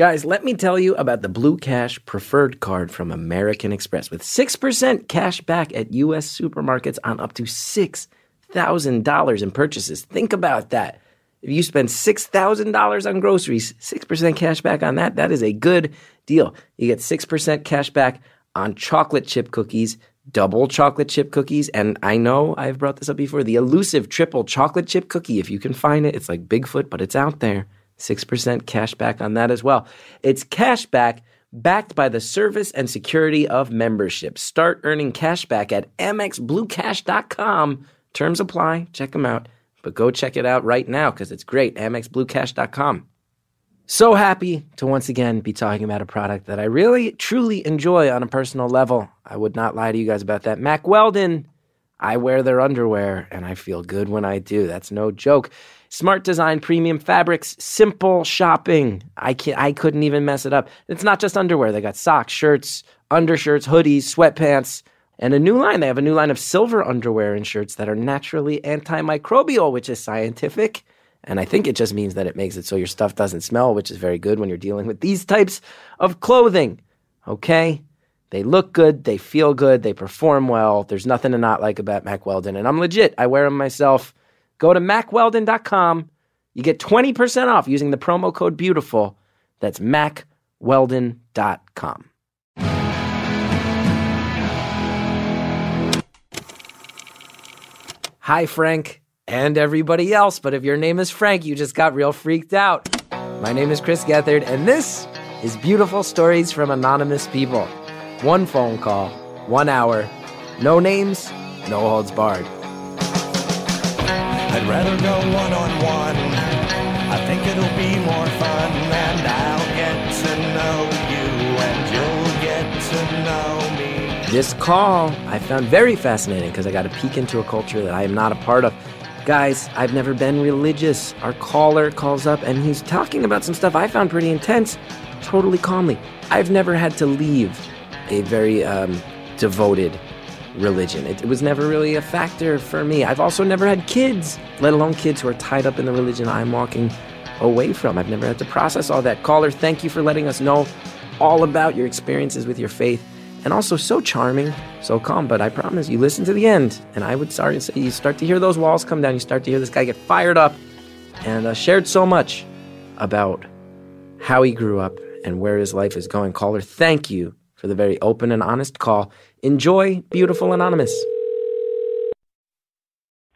Guys, let me tell you about the Blue Cash Preferred Card from American Express with 6% cash back at U.S. supermarkets on up to $6,000 in purchases. Think about that. If you spend $6,000 on groceries, 6% cash back on that, that is a good deal. You get 6% cash back on chocolate chip cookies, double chocolate chip cookies, and I know I've brought this up before the elusive triple chocolate chip cookie. If you can find it, it's like Bigfoot, but it's out there. 6% cash back on that as well. It's cash back backed by the service and security of membership. Start earning cash back at amexbluecash.com. Terms apply. Check them out. But go check it out right now because it's great. amexbluecash.com. So happy to once again be talking about a product that I really, truly enjoy on a personal level. I would not lie to you guys about that. Mack Weldon, I wear their underwear and I feel good when I do. That's no joke. Smart design, premium fabrics, simple shopping. I can I couldn't even mess it up. It's not just underwear. They got socks, shirts, undershirts, hoodies, sweatpants, and a new line. They have a new line of silver underwear and shirts that are naturally antimicrobial, which is scientific. And I think it just means that it makes it so your stuff doesn't smell, which is very good when you're dealing with these types of clothing. Okay? They look good, they feel good, they perform well. There's nothing to not like about Mack Weldon. And I'm legit. I wear them myself. Go to mackweldon.com. You get 20% off using the promo code BEAUTIFUL. That's mackweldon.com. Hi, Frank and everybody else. But if your name is Frank, you just got real freaked out. My name is Chris Gethard, and this is Beautiful Stories from Anonymous People. One phone call, one hour, no names, no holds barred. I'd rather go one on one. I think it'll be more fun, and I'll get to know you, and you'll get to know me. This call I found very fascinating because I got a peek into a culture that I am not a part of. Guys, I've never been religious. Our caller calls up and he's talking about some stuff I found pretty intense, totally calmly. I've never had to leave a very um, devoted religion. It, it, was never really a factor for me. I've also never had kids, let alone kids who are tied up in the religion I'm walking away from. I've never had to process all that. Caller, thank you for letting us know all about your experiences with your faith. And also so charming, so calm. But I promise you listen to the end, and I would start say you start to hear those walls come down. You start to hear this guy get fired up, and uh, shared so much about how he grew up and where his life is going. Caller, thank you for the very open and honest call. Enjoy, beautiful Anonymous.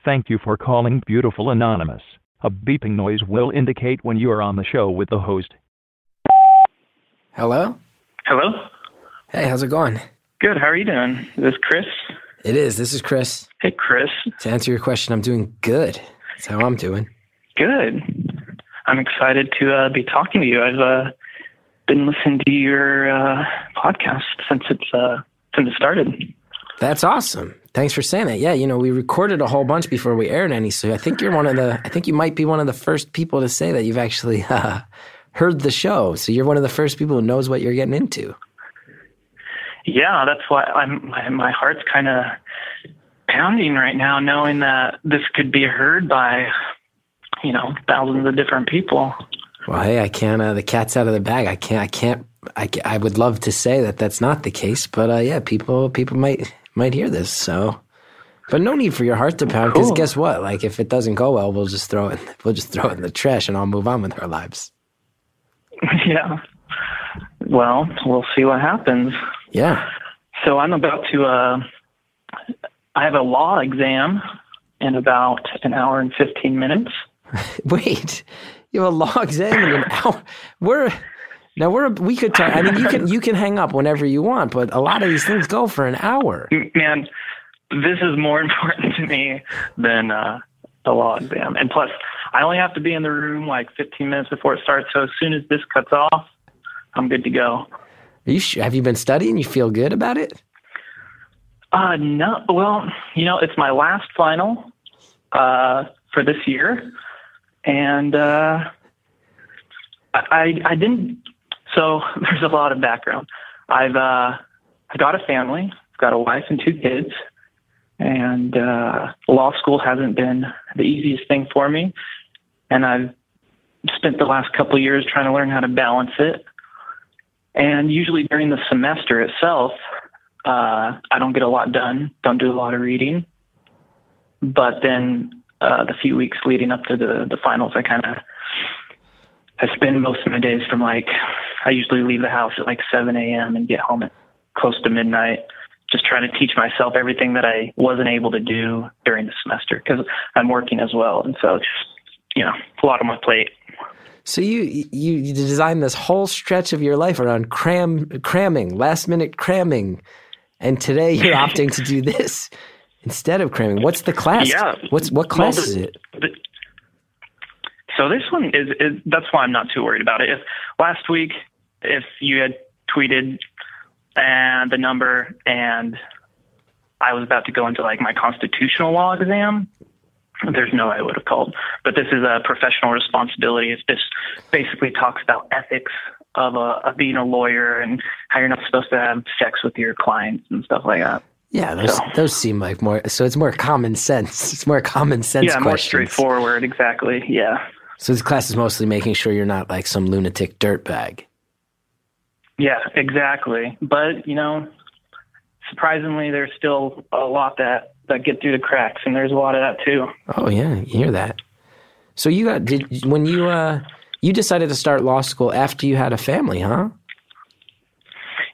Thank you for calling Beautiful Anonymous. A beeping noise will indicate when you are on the show with the host. Hello? Hello? Hey, how's it going? Good. How are you doing? Is this Chris? It is. This is Chris. Hey, Chris. To answer your question, I'm doing good. That's how I'm doing. Good. I'm excited to uh, be talking to you. I've uh, been listening to your uh, podcast since it's uh, since it started. That's awesome. Thanks for saying that. Yeah, you know, we recorded a whole bunch before we aired any, so I think you're one of the. I think you might be one of the first people to say that you've actually uh, heard the show. So you're one of the first people who knows what you're getting into. Yeah, that's why I'm. My, my heart's kind of pounding right now, knowing that this could be heard by, you know, thousands of different people. Well, hey, I can't. Uh, the cat's out of the bag. I can't. I can't. I, I would love to say that that's not the case, but uh, yeah, people people might might hear this. So, but no need for your heart to pound because cool. guess what? Like if it doesn't go well, we'll just throw it. We'll just throw it in the trash and I'll move on with our lives. Yeah. Well, we'll see what happens. Yeah. So I'm about to. Uh, I have a law exam in about an hour and fifteen minutes. Wait, you have a law exam in an hour. We're now we're we could talk. I mean, you can you can hang up whenever you want, but a lot of these things go for an hour. Man, this is more important to me than uh, the law exam. And plus, I only have to be in the room like 15 minutes before it starts. So as soon as this cuts off, I'm good to go. You sh- have you been studying? You feel good about it? Uh, no. Well, you know, it's my last final uh, for this year, and uh, I I didn't. So there's a lot of background. I've uh, I got a family. I've got a wife and two kids, and uh, law school hasn't been the easiest thing for me. And I've spent the last couple years trying to learn how to balance it. And usually during the semester itself, uh, I don't get a lot done, don't do a lot of reading. But then uh, the few weeks leading up to the, the finals, I kind of I spend most of my days from like I usually leave the house at like 7 a.m. and get home at close to midnight, just trying to teach myself everything that I wasn't able to do during the semester because I'm working as well, and so just you know a lot on my plate. So you you you designed this whole stretch of your life around cram cramming, last minute cramming, and today you're opting to do this instead of cramming. What's the class? Yeah. What's what class Well, is it? the- so this one is, is that's why I'm not too worried about it. If last week, if you had tweeted and the number and I was about to go into like my constitutional law exam, there's no way I would have called. But this is a professional responsibility. It just basically talks about ethics of, a, of being a lawyer and how you're not supposed to have sex with your clients and stuff like that. Yeah, those So- those seem like more. So it's more common sense. It's more common sense. yeah, more straightforward. Exactly. Yeah. So this class is mostly making sure you're not like some lunatic dirtbag. Yeah, exactly. But you know, surprisingly, there's still a lot that that get through the cracks, and there's a lot of that too. Oh yeah, you hear that. So you got did when you uh you decided to start law school after you had a family, huh?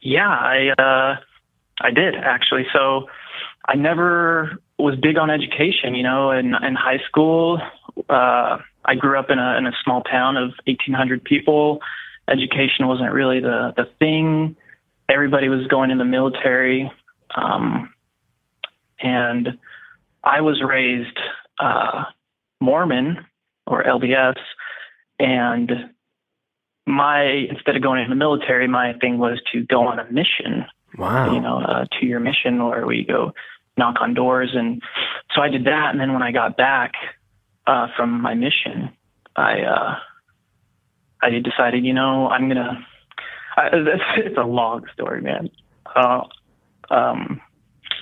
Yeah, I uh, I did actually. So I never was big on education. You know, in in high school, uh, I grew up in a in a small town of 1,800 people. Education wasn't really the the thing. Everybody was going in the military, um, and I was raised uh, Mormon or LDS, and my instead of going in the military, my thing was to go on a mission Wow. you know, a two year mission where we go knock on doors. And so I did that. And then when I got back uh, from my mission, I, uh, I decided, you know, I'm going to, it's, it's a long story, man. Uh, um,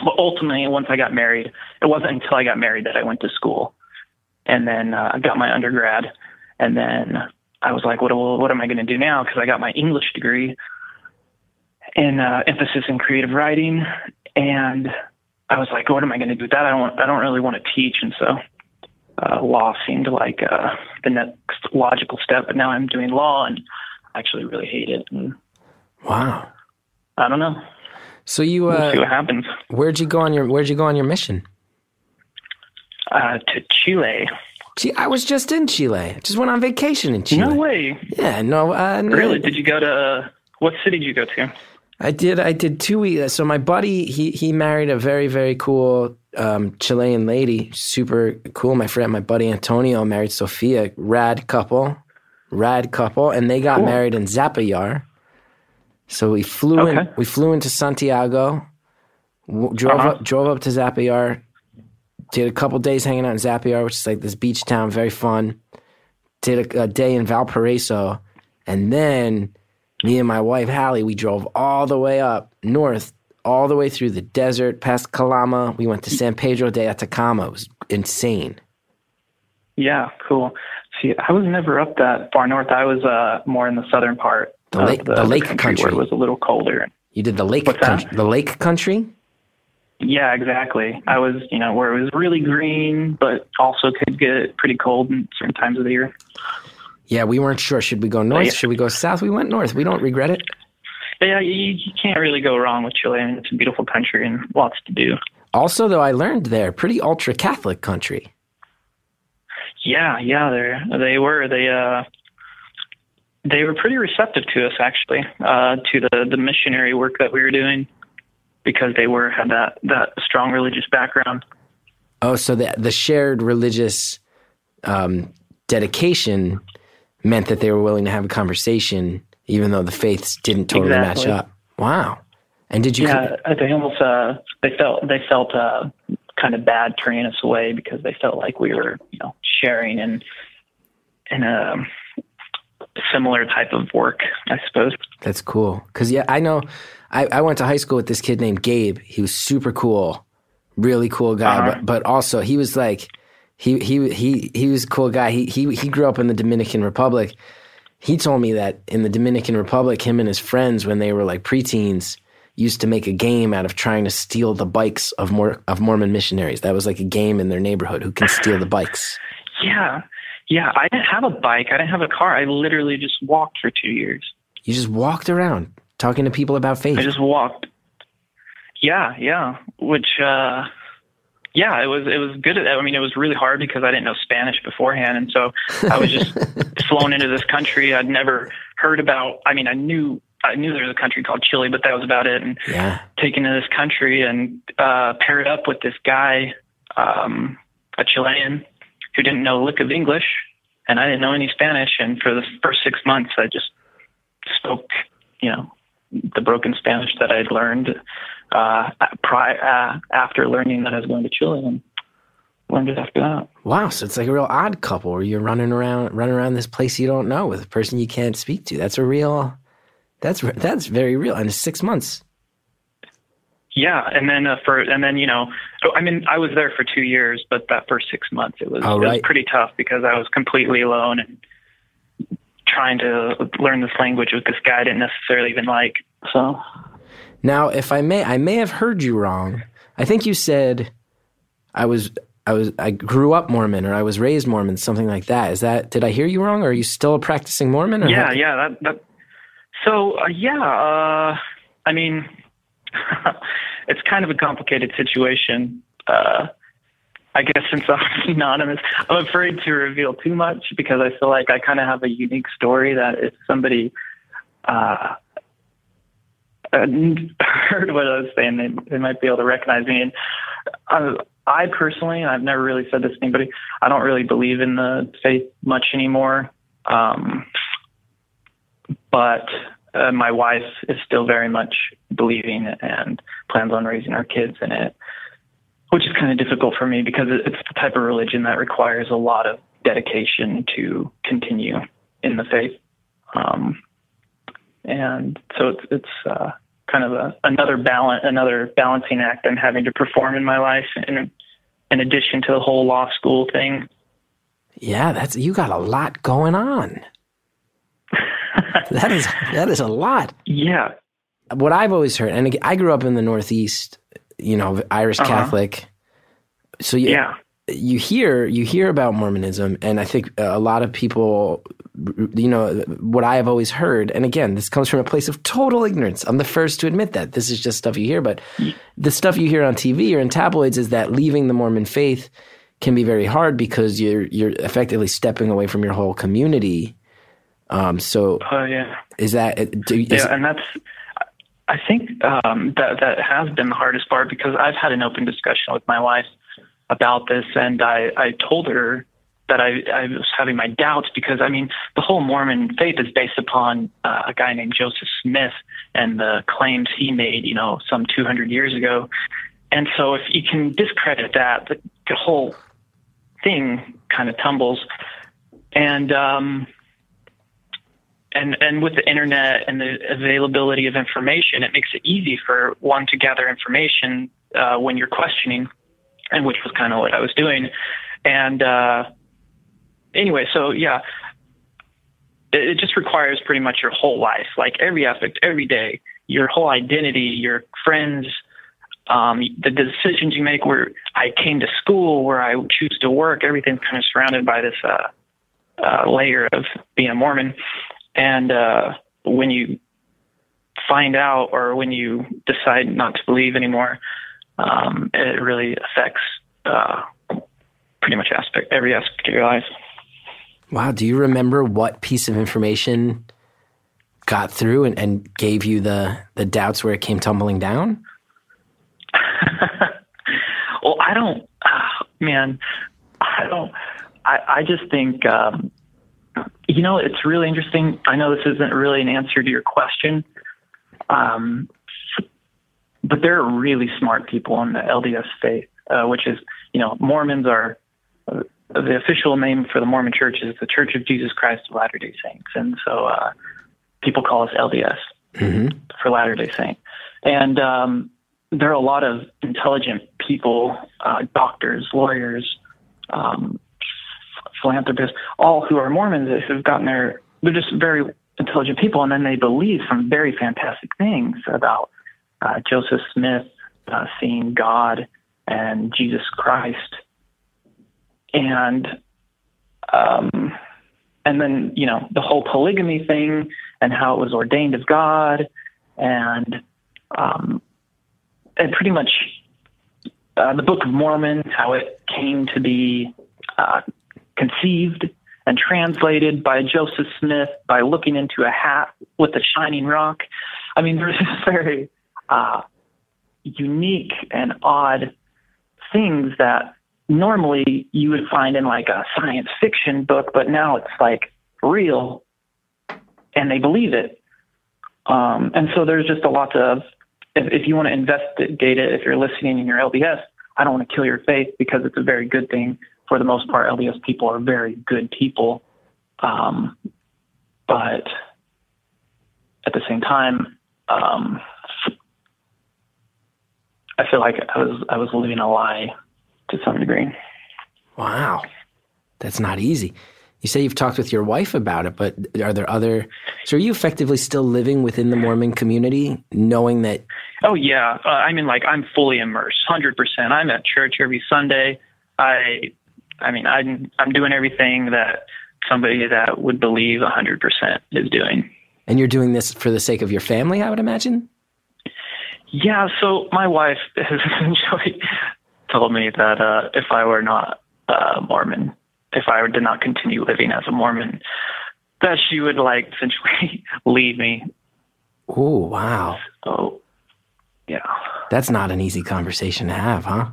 but ultimately, once I got married, it wasn't until I got married that I went to school. And then uh, I got my undergrad. And then I was like, what, what am I going to do now? Because I got my English degree in uh, emphasis in creative writing, and I was like, what am I going to do with that? I don't, I don't really want to teach, and so uh, law seemed like uh, the next logical step. But now I'm doing law, and I actually really hate it, and Wow. I don't know. So you We'll uh see what happens. where'd you go on your where'd you go on your mission? Uh, to Chile. Gee, I was just in Chile. I just went on vacation in Chile. No way. Yeah, no, uh, no. Really? Did you go to? Uh, what city did you go to? I did. I did two weeks. So my buddy, he he married a very very cool um, Chilean lady, super cool. My friend, my buddy Antonio married Sofia, rad couple, rad couple, and they got Cool. married in Zapallar. So we flew in. We flew into Santiago, w- drove Uh-huh. up drove up to Zapallar, did a couple days hanging out in Zapallar, which is like this beach town, very fun. Did a, a day in Valparaiso, and then me and my wife Hallie, we drove all the way up north, all the way through the desert, past Calama. We went to San Pedro de Atacama. It was insane. Yeah, cool. See, I was never up that far north. I was uh, more in the southern part The lake- the, the lake where country. it was a little colder. You did the lake country. The lake country. Yeah, exactly. I was, you know, where it was really green, but also could get pretty cold in certain times of the year. Yeah, we weren't sure. Should we go north? Yeah. Should we go south? We went north. We don't regret it. Yeah, you, you can't really go wrong with Chile. I mean, it's a beautiful country and lots to do. Also, though, I learned there pretty ultra Catholic country. Yeah, yeah, they they were they uh they were pretty receptive to us actually uh, to the the missionary work that we were doing because they were had that that strong religious background. Oh, so the the shared religious um, dedication meant that they were willing to have a conversation, even though the faiths didn't totally Exactly. match up. Wow. And did you? Yeah, they almost uh, they felt they felt uh, kind of bad turning us away because they felt like we were you know sharing in in a similar type of work, I suppose. That's cool. Cause yeah, I know. I, I went to high school with this kid named Gabe. He was super cool, really cool guy. Uh-huh. But but also he was like, he he he he was a cool guy. He he he grew up in the Dominican Republic, he told me that in the Dominican Republic, him and his friends, when they were like preteens, used to make a game out of trying to steal the bikes of more of Mormon missionaries. That was like a game in their neighborhood. Who can steal the bikes? Yeah. Yeah. I didn't have a bike. I didn't have a car. I literally just walked for two years. You just walked around talking to people about faith. I just walked. Yeah. Yeah. Which, uh, yeah, it was it was good. At, I mean, it was really hard because I didn't know Spanish beforehand, and so I was just flown into this country. I'd never heard about. I mean, I knew I knew there was a country called Chile, but that was about it. And yeah. taken to this country and uh, paired up with this guy, um, a Chilean, who didn't know a lick of English, and I didn't know any Spanish. And for the first six months, I just spoke, you know, the broken Spanish that I'd learned uh, pri- uh, after learning that I was going to Chile and learned it after that. Wow, so it's like a real odd couple where you're running around, running around this place you don't know with a person you can't speak to. That's a real, that's that's very real. And six months. Yeah, and then uh, for and then you know, I mean, I was there for two years, but that first six months it was, oh, right. it was pretty tough because I was completely alone and trying to learn this language with this guy I didn't necessarily even like. So now, if I may, I may have heard you wrong. I think you said I was I was I grew up Mormon or I was raised Mormon, something like that. Is that did I hear you wrong? Or are you still a practicing Mormon? Or yeah, how? yeah. That, that, so uh, yeah, uh, I mean, it's kind of a complicated situation. Uh, I guess since I'm anonymous, I'm afraid to reveal too much because I feel like I kind of have a unique story that if somebody uh, heard what I was saying, they, they might be able to recognize me. And uh, I personally, I've never really said this to anybody, I don't really believe in the faith much anymore. Um, but uh, my wife is still very much believing and plans on raising our kids in it, which is kind of difficult for me because it's the type of religion that requires a lot of dedication to continue in the faith. Um, and so it's it's uh, kind of a, another balance, another balancing act I'm having to perform in my life, in in addition to the whole law school thing. Yeah, that's you got a lot going on. that is that is a lot. Yeah. What I've always heard, and I grew up in the Northeast, you know, Irish Uh-huh. Catholic. So you, Yeah. you hear you hear about Mormonism, and I think a lot of people, you know, what I have always heard, and again, this comes from a place of total ignorance. I'm the first to admit that this is just stuff you hear, but the stuff you hear on TV or in tabloids is that leaving the Mormon faith can be very hard because you're you're effectively stepping away from your whole community. Um, so Oh yeah. is that do, is, yeah, and that's I think um, that that has been the hardest part because I've had an open discussion with my wife about this, and I I told her that I I was having my doubts because I mean the whole Mormon faith is based upon uh, a guy named Joseph Smith and the claims he made, you know, some 200 years ago, and so if you can discredit that, the, the whole thing kind of tumbles, and um, and and with the internet and the availability of information, it makes it easy for one to gather information uh, when you're questioning, and which was kind of what I was doing. And uh, anyway, so yeah, it, it just requires pretty much your whole life, like every aspect, every day, your whole identity, your friends, um, the decisions you make. Where I came to school, where I choose to work, everything's kind of surrounded by this uh, uh, layer of being a Mormon. And uh, when you find out or when you decide not to believe anymore, um, it really affects uh, pretty much aspect every aspect of your life. Wow, do you remember what piece of information got through and, and gave you the the doubts where it came tumbling down? well, I don't, ah, man, I don't. I, I just think, um, you know, it's really interesting. I know this isn't really an answer to your question, um, but there are really smart people in the LDS faith, uh, which is, you know, Mormons are. The official name for the Mormon Church is the Church of Jesus Christ of Latter Day Saints, and so uh, people call us LDS Mm-hmm. for Latter Day Saint. And um, there are a lot of intelligent people, uh, doctors, lawyers, um, philanthropists, all who are Mormons who've gotten their they're just very intelligent people, and then they believe some very fantastic things about uh, Joseph Smith uh, seeing God and Jesus Christ, and um, and then you know the whole polygamy thing and how it was ordained of God, and um, and pretty much uh, the Book of Mormon, how it came to be uh, conceived and translated by Joseph Smith by looking into a hat with a shining rock. I mean, there's this very uh, unique and odd things that normally you would find in like a science fiction book, but now it's like real and they believe it. Um, and so there's just a lot of, if, if you want to investigate it, if you're listening in your LDS, I don't want to kill your faith because it's a very good thing. For the most part, LDS people are very good people. Um, but at the same time, um, I feel like I was I was living a lie to some degree. Wow. That's not easy. You say you've talked with your wife about it, but are there other? So are you effectively still living within the Mormon community, knowing that? Oh yeah, uh, I mean, like I'm fully immersed, hundred percent. I'm at church every Sunday. I, I mean, I'm I'm doing everything that somebody that would believe hundred percent is doing. And you're doing this for the sake of your family, I would imagine. Yeah. So my wife has essentially told me that uh, if I were not uh, Mormon, if I did not continue living as a Mormon, that she would like essentially leave me. Oh wow! So, yeah. That's not an easy conversation to have, huh?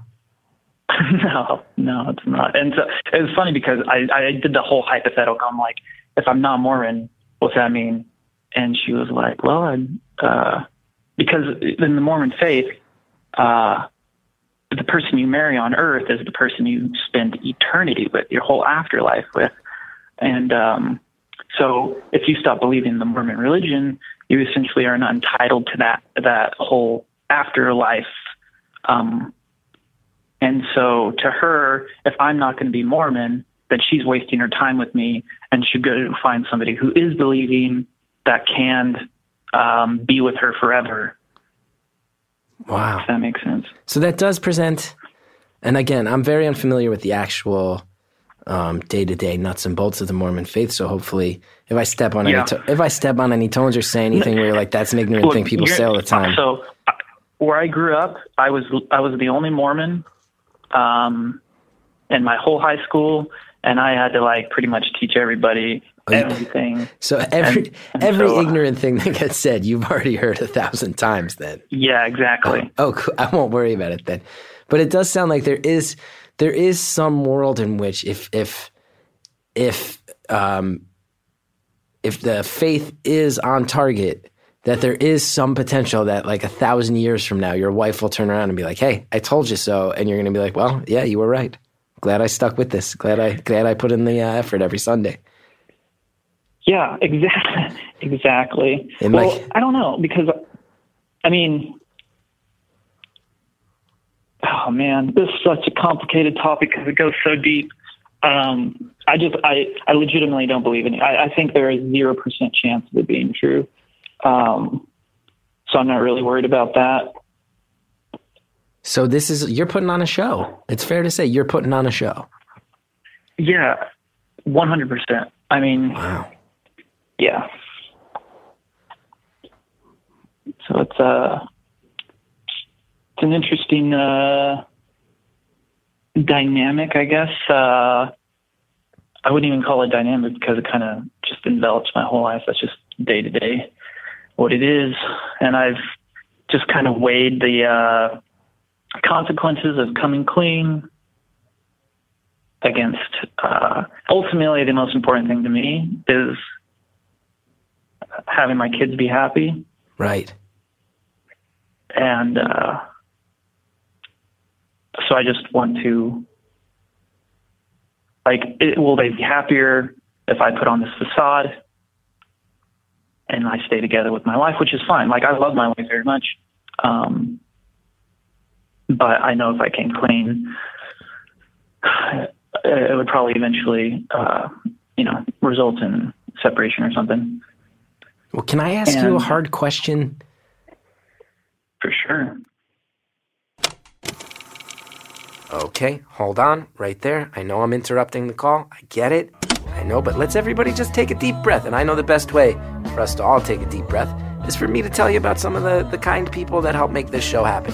no, no, it's not. And so it was funny because I, I did the whole hypothetical. I'm like, if I'm not Mormon, what's that mean? And she was like, well, I, uh, because in the Mormon faith, uh, the person you marry on earth is the person you spend eternity with, your whole afterlife with. And um, so if you stop believing in the Mormon religion, you essentially are not entitled to that that whole afterlife. Um, and so to her, if I'm not going to be Mormon, then she's wasting her time with me and should go find somebody who is believing that can um, be with her forever. Wow. If that makes sense. So that does present, and again, I'm very unfamiliar with the actual day to day nuts and bolts of the Mormon faith. So hopefully, if I step on Yeah. any to- if I step on any tones or say anything where you're like that's an ignorant Look, thing people say all the time. So uh, where I grew up, I was I was the only Mormon um, in my whole high school, and I had to like pretty much teach everybody everything. So every and every so, ignorant thing that gets said, you've already heard a thousand times. Then Yeah, exactly. oh, cool. I won't worry about it then. But it does sound like there is there is some world in which if if if um, if the faith is on target, that there is some potential that like a thousand years from now, your wife will turn around and be like, "Hey, I told you so," and you're going to be like, "Well, yeah, you were right. Glad I stuck with this. Glad I glad I put in the uh, effort every Sunday." Yeah, exactly. Exactly. And, well, like- I don't know because, I mean, oh man, this is such a complicated topic because it goes so deep. Um, I just, I, I legitimately don't believe in it. I, I think there is zero percent chance of it being true. Um, so I'm not really worried about that. So this is you're putting on a show. It's fair to say you're putting on a show. Yeah, one hundred percent. I mean, Wow. Yeah. So it's uh it's an interesting uh dynamic, I guess. Uh I wouldn't even call it dynamic because it kind of just envelops my whole life. That's just day to day what it is. And I've just kind of weighed the uh consequences of coming clean against uh ultimately the most important thing to me is having my kids be happy Right. and uh, so I just want to like it, will they be happier if I put on this facade and I stay together with my wife, which is fine. Like I love my wife very much, um, but I know if I came clean, it would probably eventually, uh, you know, result in separation or something. Well, can I ask you a hard question? For sure. Okay, hold on right there. I know I'm interrupting the call. I get it. I know, but let's everybody just take a deep breath. And I know the best way for us to all take a deep breath is for me to tell you about some of the, the kind people that help make this show happen.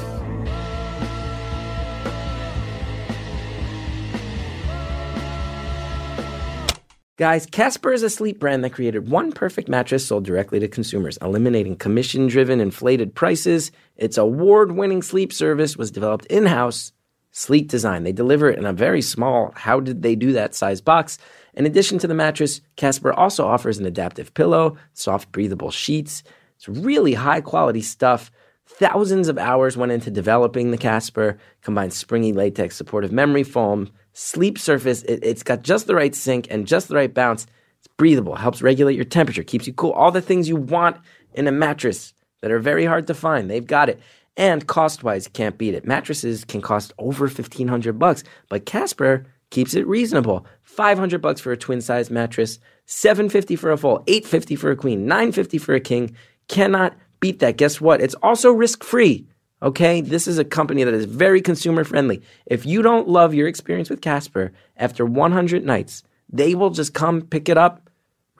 Guys, Casper is a sleep brand that created one perfect mattress sold directly to consumers, eliminating commission driven inflated prices. Its award winning sleep service was developed in house, sleek design. They deliver it in a very small, how did they do that size box. In addition to the mattress, Casper also offers an adaptive pillow, soft breathable sheets. It's really high quality stuff. Thousands of hours went into developing the Casper, combines springy latex supportive memory foam, sleep surface. It, has got just the right sink and just the right bounce. It's breathable, helps regulate your temperature, keeps you cool. All the things you want in a mattress that are very hard to find. They've got it. And cost wise, can't beat it. Mattresses can cost over 1500 bucks, but Casper keeps it reasonable. 500 bucks for a twin size mattress, 750 for a full, 850 for a queen, 950 for a king. Cannot beat that. Guess what? It's also risk free. Okay, this is a company that is very consumer friendly. If you don't love your experience with Casper after 100 nights, they will just come pick it up,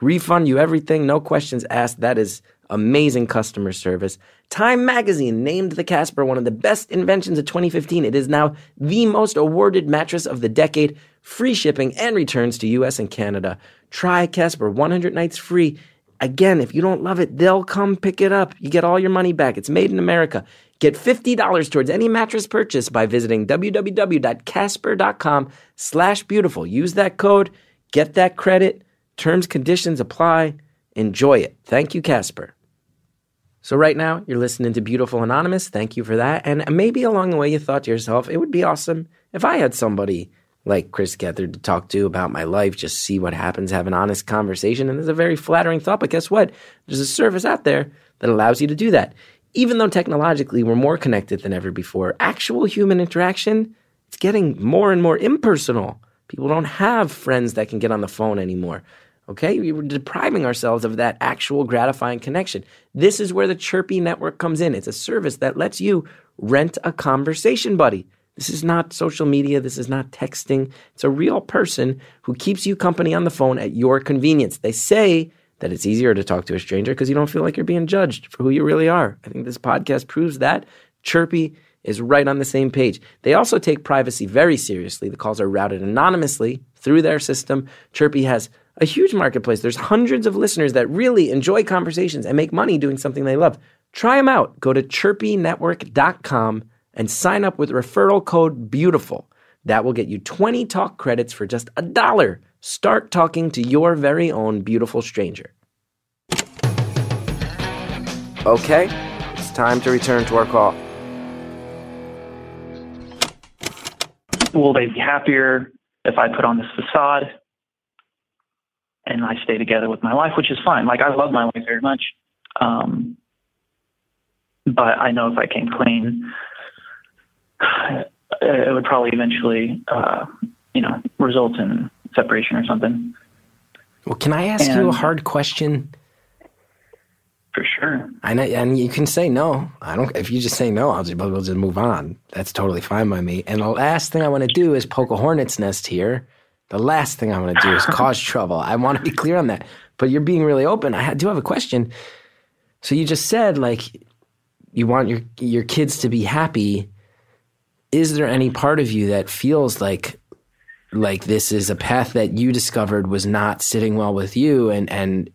refund you everything, no questions asked. That is amazing customer service. Time magazine named the Casper one of the best inventions of 2015. It is now the most awarded mattress of the decade. Free shipping and returns to US and Canada. Try Casper 100 nights free. Again, if you don't love it, they'll come pick it up. You get all your money back. It's made in America. Get $50 towards any mattress purchase by visiting www.casper.com slash beautiful. Use that code, get that credit. Terms, conditions apply. Enjoy it. Thank you, Casper. So right now, you're listening to Beautiful Anonymous. Thank you for that. And maybe along the way, you thought to yourself, it would be awesome if I had somebody like Chris Gethard to talk to about my life, just see what happens, have an honest conversation. And there's a very flattering thought. But guess what? There's a service out there that allows you to do that. Even though technologically we're more connected than ever before, actual human interaction, it's getting more and more impersonal. People don't have friends that can get on the phone anymore. Okay, we were depriving ourselves of that actual gratifying connection. This is where the Chirpy Network comes in. It's a service that lets you rent a conversation buddy. This is not social media. This is not texting. It's a real person who keeps you company on the phone at your convenience. They say that it's easier to talk to a stranger because you don't feel like you're being judged for who you really are. I think this podcast proves that. Chirpy is right on the same page. They also take privacy very seriously. The calls are routed anonymously through their system. Chirpy has a huge marketplace. There's hundreds of listeners that really enjoy conversations and make money doing something they love. Try them out. Go to chirpynetwork.com and sign up with referral code BEAUTIFUL. That will get you 20 talk credits for just a dollar. Start talking to your very own beautiful stranger. Okay, it's time to return to our call. Will they be happier if I put on this facade and I stay together with my wife, which is fine. Like I love my wife very much. Um, but I know if I came clean, it would probably eventually, uh, you know, result in separation or something. Well, can I ask you a hard question? For sure. I know, and you can say no. I don't. If you just say no, I'll just we'll just move on. That's totally fine by me. And the last thing I want to do is poke a hornet's nest here. The last thing I want to do is cause trouble. I want to be clear on that. But you're being really open. I do have a question. So you just said like you want your your kids to be happy. Is there any part of you that feels like like this is a path that you discovered was not sitting well with you and and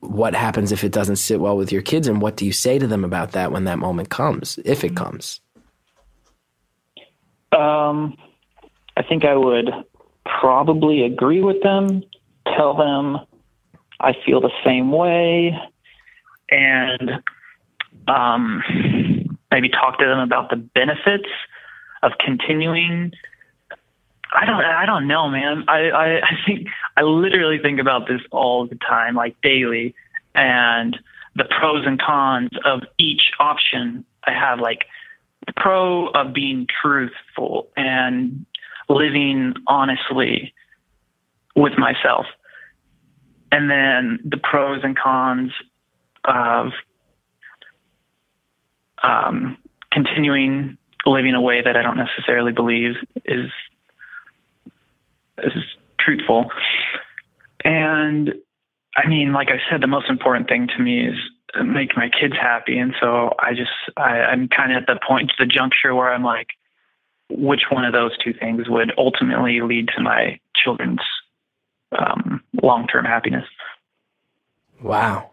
what happens if it doesn't sit well with your kids and what do you say to them about that when that moment comes if it comes Um, I think I would probably agree with them, tell them I feel the same way, and um, maybe talk to them about the benefits of continuing. I don't. I don't know, man. I, I, I think I literally think about this all the time, like daily, and the pros and cons of each option. I have like the pro of being truthful and living honestly with myself and then the pros and cons of um, continuing living a way that I don't necessarily believe is is truthful. And I mean, like I said, the most important thing to me is make my kids happy. And so I just I, I'm kind of at the point, the juncture where I'm like, which one of those two things would ultimately lead to my children's um, long term happiness? Wow.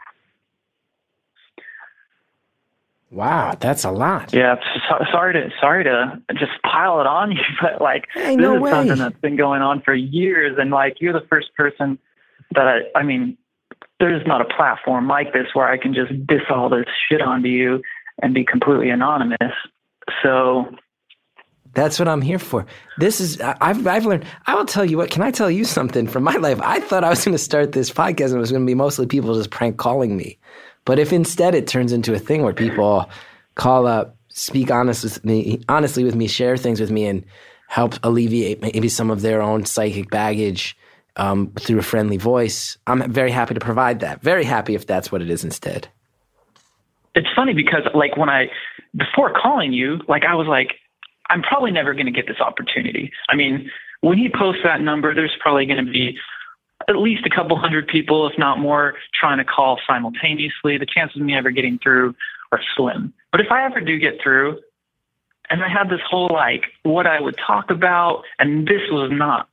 Wow, that's a lot. Yeah, so, sorry to sorry to just pile it on you, but like Hey, this no is way. something that's been going on for years, and like you're the first person that I, I mean, there's not a platform like this where I can just diss all this shit onto you and be completely anonymous. So That's what I'm here for. This is I've I've learned. I will tell you what. Can I tell you something from my life? I thought I was going to start this podcast and it was going to be mostly people just prank calling me. But if instead it turns into a thing where people call up, speak honest with me, honestly with me, share things with me, and help alleviate maybe some of their own psychic baggage um, through a friendly voice, I'm very happy to provide that. Very happy if that's what it is instead. it's funny because like when I before calling you, like I was like, I'm probably never going to get this opportunity. I mean, when he posts that number, there's probably going to be at least a couple hundred people, if not more, trying to call simultaneously. The chances of me ever getting through are slim. But if I ever do get through, and I had this whole like what I would talk about, and this was not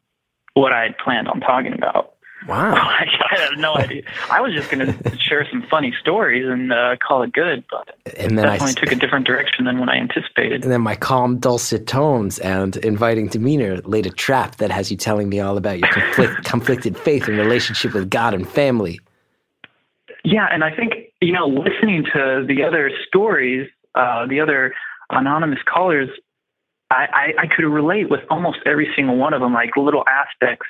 what I had planned on talking about. Wow. I had no idea. I was just going to share some funny stories and uh, call it good, but And then I definitely took a different direction than what I anticipated. And then my calm, dulcet tones and inviting demeanor laid a trap that has you telling me all about your conflict, conflicted faith and relationship with God and family. Yeah, and I think you know, listening to the other stories, uh, the other anonymous callers, I, I, I could relate with almost every single one of them, like little aspects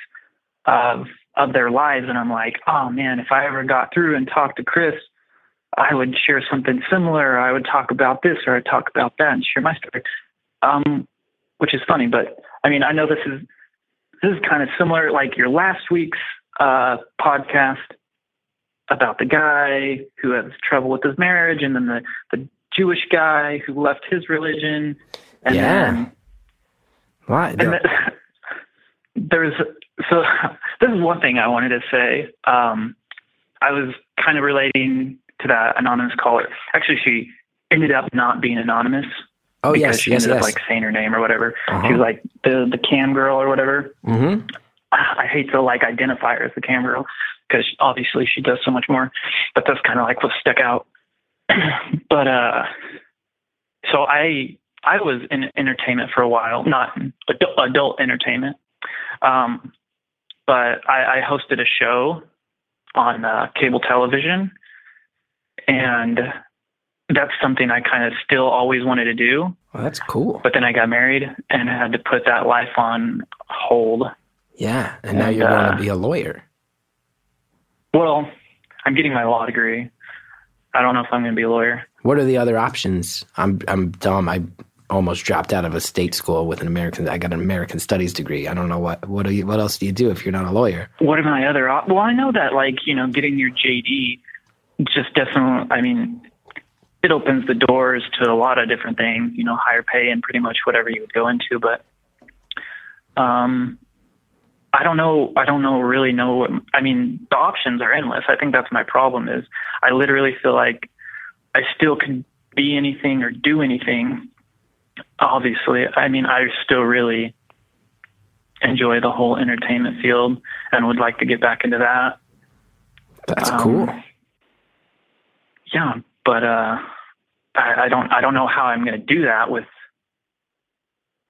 of of their lives, and I'm like, oh man, if I ever got through and talked to Chris, I would share something similar. I would talk about this, or I'd talk about that, and share my story. Um, which is funny, but I mean, I know this is this is kind of similar, like your last week's uh, podcast about the guy who has trouble with his marriage, and then the the Jewish guy who left his religion, and Yeah. then Why? and then, there's so this is one thing I wanted to say. Um, I was kind of relating to that anonymous caller. Actually, she ended up not being anonymous oh, because yes, she yes, ended yes. up like saying her name or whatever. Uh-huh. She was like the the cam girl or whatever. mm-hmm. I hate to like identify her as the cam girl because obviously she does so much more, but that's kind of like what stuck out. but uh, so I I was in entertainment for a while, not adult, adult entertainment, um, but I, I hosted a show on uh, cable television, and that's something I kind of still always wanted to do. Well, that's cool. But then I got married and had to put that life on hold. Yeah, and now you're going uh, to be a lawyer. Well, I'm getting my law degree. I don't know if I'm going to be a lawyer. What are the other options? I'm I'm dumb. I almost dropped out of a state school with an American. I got an American Studies degree. I don't know what what you what else do you do if you're not a lawyer? What are my other? Op- well, I know that like you know, getting your JD just definitely. I mean, it opens the doors to a lot of different things. You know, higher pay and pretty much whatever you would go into. But um, I don't know. I don't know. Really know. I mean, the options are endless. I think that's my problem. Is I literally feel like I still can be anything or do anything. Obviously, I mean, I still really enjoy the whole entertainment field and would like to get back into that. That's Um, cool. Yeah, but uh, I, I don't I don't know how I'm going to do that with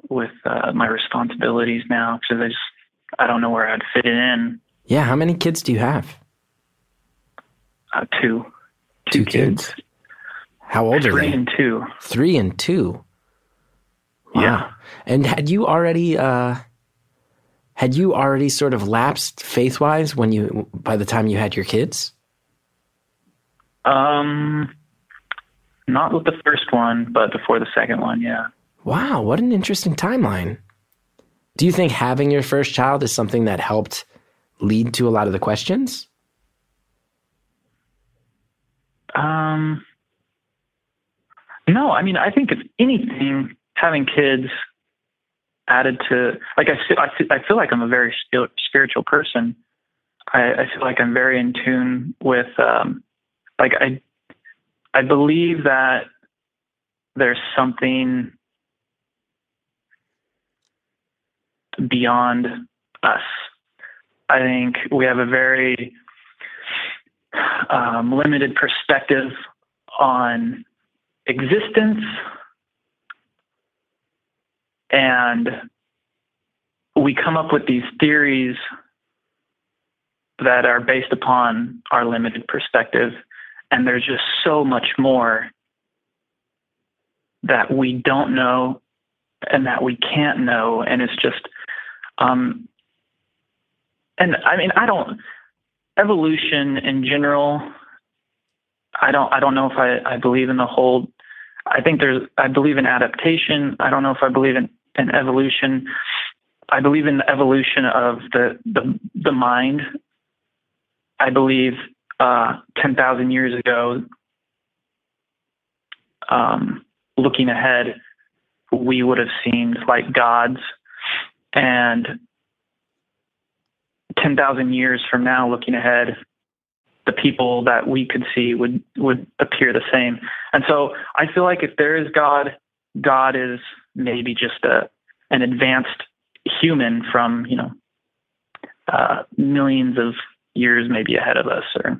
with uh, my responsibilities now because I just I don't know where I'd fit it in. Yeah. How many kids do you have? Uh, two, Two kids. How old are they? three and two. Three and two. Wow. Yeah. And had you already uh had you already sort of lapsed faith wise when you by the time you had your kids? Um, not with the first one, but before the second one. Yeah. Wow, what an interesting timeline. Do you think having your first child is something that helped lead to a lot of the questions? Um, no, I mean, I think if anything, having kids added to like I I I feel like I'm a very spiritual person. I, I feel like I'm very in tune with um, like I I believe that there's something beyond us. I think we have a very um, limited perspective on existence and we come up with these theories that are based upon our limited perspective. And there's just so much more that we don't know and that we can't know. And it's just um and i mean i don't evolution in general i don't i don't know if i i believe in the whole i think there's i believe in adaptation. I don't know if i believe in in evolution i believe in the evolution of the the, the mind i believe uh 10,000 years ago um looking ahead, we would have seemed like gods. And 10,000 years from now, looking ahead, the people that we could see would, would appear the same. And so I feel like if there is God, God is maybe just a, an advanced human from, you know, uh, millions of years maybe ahead of us or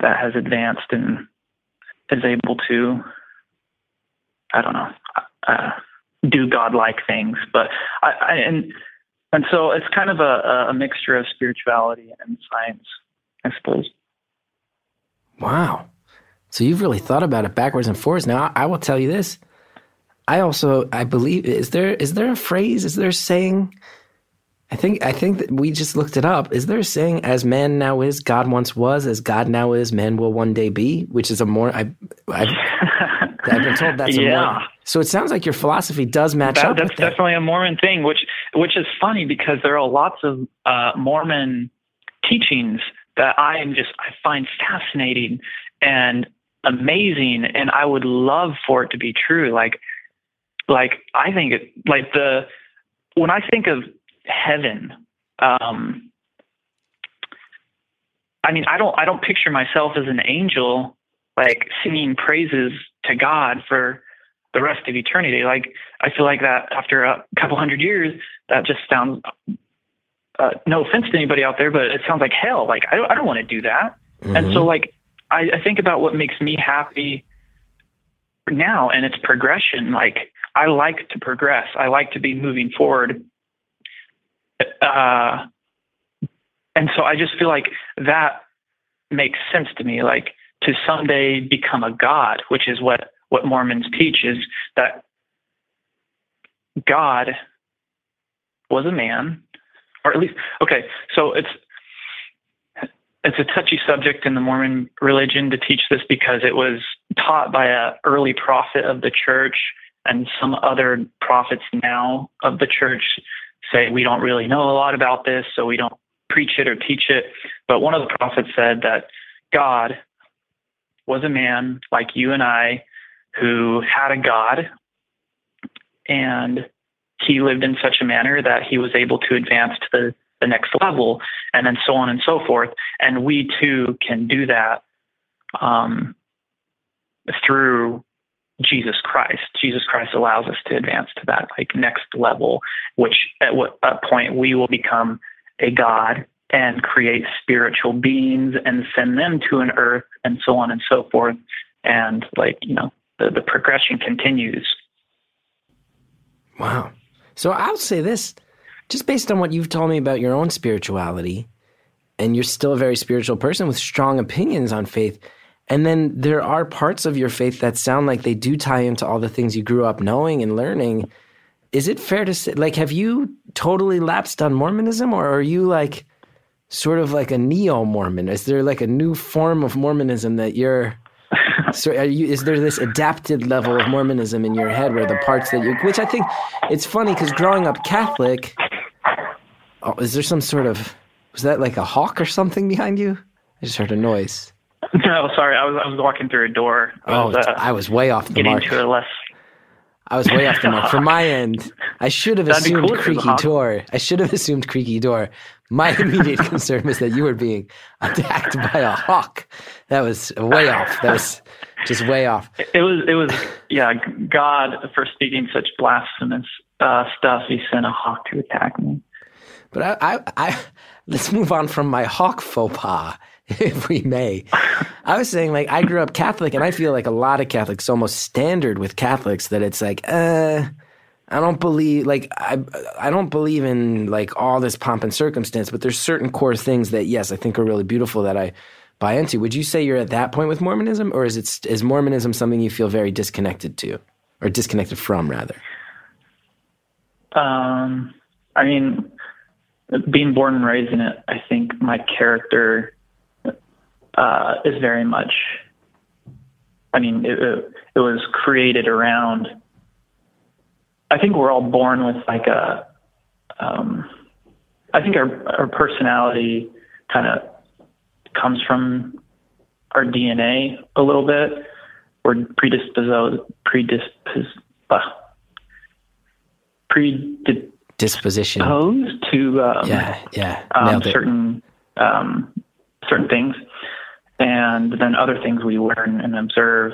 that has advanced and is able to I don't know, uh, do godlike things. But I, I, and and so it's kind of a, a mixture of spirituality and science, I suppose. Wow. So you've really thought about it backwards and forwards. Now I will tell you this. I also I believe is there is there a phrase is there a saying I think I think that we just looked it up. Is there a saying as man now is, God once was, as God now is, man will one day be, which is a more I I've, I've been told that's yeah. a more so it sounds like your philosophy does match that, up. That's that. definitely a Mormon thing, which which is funny because there are lots of uh, Mormon teachings that I am just I find fascinating and amazing, and I would love for it to be true. Like like I think it like the when I think of heaven. Um, I mean, I don't I don't picture myself as an angel like singing praises to God for the rest of eternity. Like I feel like that after a couple hundred years, that just sounds. Uh, no offense to anybody out there, but it sounds like hell. Like I don't, I don't want to do that. Mm-hmm. And so like I, I think about what makes me happy now, and it's progression. Like I like to progress. I like to be moving forward uh, and so I just feel like that makes sense to me. Like to someday become a god, which is what what Mormons teach, is that God was a man, or at least okay. So it's it's a touchy subject in the Mormon religion to teach this because it was taught by a early prophet of the church and some other prophets now of the church say we don't really know a lot about this, so we don't preach it or teach it. But one of the prophets said that God was a man like you and I who had a God and he lived in such a manner that he was able to advance to the, the next level and then so on and so forth. And we too can do that um, through Jesus Christ. Jesus Christ allows us to advance to that like next level, which at what a point we will become a God and create spiritual beings and send them to an earth and so on and so forth. And like, you know, the, the progression continues. Wow. So I'll say this, just based on what you've told me about your own spirituality, and you're still a very spiritual person with strong opinions on faith and then there are parts of your faith that sound like they do tie into all the things you grew up knowing and learning. Is it fair to say, like, have you totally lapsed on Mormonism or are you like sort of like a neo Mormon? Is there like a new form of Mormonism that you're. So you, is there this adapted level of Mormonism in your head where the parts that you, which I think it's funny because growing up Catholic, oh, is there some sort of, was that like a hawk or something behind you? I just heard a noise. No, sorry, I was I was walking through a door. I Oh, was, uh, I was way off the getting mark. to a less. I was way off the mark. From my end, I should have That'd assumed cool if it was a creaky door. I should have assumed creaky door. My immediate concern was that you were being attacked by a hawk. That was way off. That was just way off. It was it was yeah. God for speaking such blasphemous uh, stuff. He sent a hawk to attack me. But I, I, I let's move on from my hawk faux pas, if we may. I was saying, like, I grew up Catholic, and I feel like a lot of Catholics, almost standard with Catholics, that it's like, uh, I don't believe, like, I, I don't believe in like all this pomp and circumstance, but there's certain core things that, yes, I think are really beautiful that I buy into. Would you say you're at that point with Mormonism, or is it is Mormonism something you feel very disconnected to, or disconnected from, rather? Um, I mean, being born and raised in it, I think my character uh, is very much. I mean, it, it, was created around. I think we're all born with like a. Um, I think our our personality kind of comes from our DNA a little bit. We're predisposed predispos uh, predisposed Disposition. to um, Yeah, yeah. um, Nailed certain um, certain things, and then other things we learn and observe.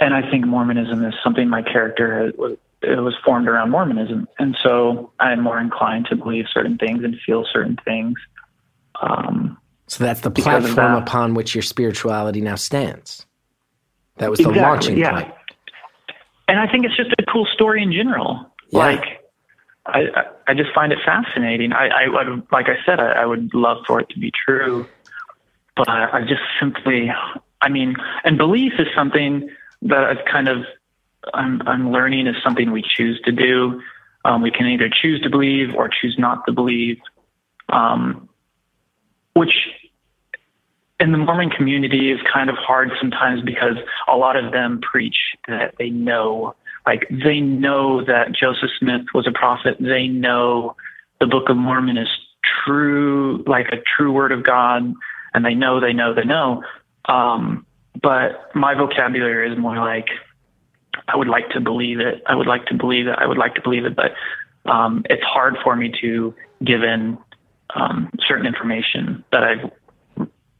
And I think Mormonism is something my character was it was formed around Mormonism, and so I'm more inclined to believe certain things and feel certain things. Um, So that's the platform that. upon which your spirituality now stands. That was the Exactly, launching yeah. point. and I think it's just a cool story in general. Yeah. Like, I, I I just find it fascinating. I, I would, like I said, I, I would love for it to be true, but I, just simply, I mean, and belief is something that I've kind of, I'm, I'm learning is something we choose to do. Um, we can either choose to believe or choose not to believe, um, which in the Mormon community is kind of hard sometimes because a lot of them preach that they know, like they know that Joseph Smith was a prophet. They know the Book of Mormon is true, like a true word of God, and they know, they know, they know. Um, but my vocabulary is more like, I would like to believe it. I would like to believe it. I would like to believe it, but um, it's hard for me to give in um, certain information that I've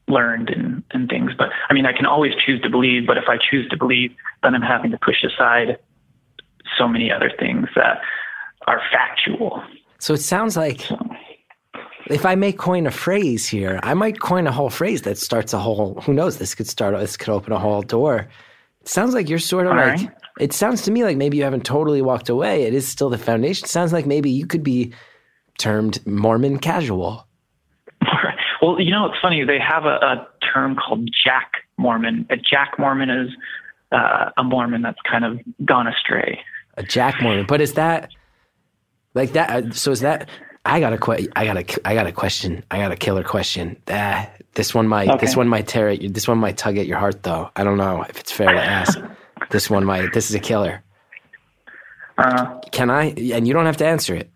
learned and, and things. But I mean, I can always choose to believe, but if I choose to believe, then I'm having to push aside so many other things that are factual. So it sounds like if I may coin a phrase here, I might coin a whole phrase that starts a whole. Who knows? This could start. This could open a whole door. It sounds like you're sort of All like. right. It sounds to me like maybe you haven't totally walked away. It is still the foundation. It sounds like maybe you could be termed Mormon casual. well, you know, it's funny. They have a, a term called Jack Mormon. A Jack Mormon is uh, a Mormon that's kind of gone astray. a Jack Mormon. But is that like that? uh, So is that? I got a que- I got a I got a question. I got a killer question. Ah, this one might this one might tear at you. This one might tug at your heart, though. I don't know if it's fair to ask. this one might. This is a killer. Uh, Can I? And you don't have to answer it.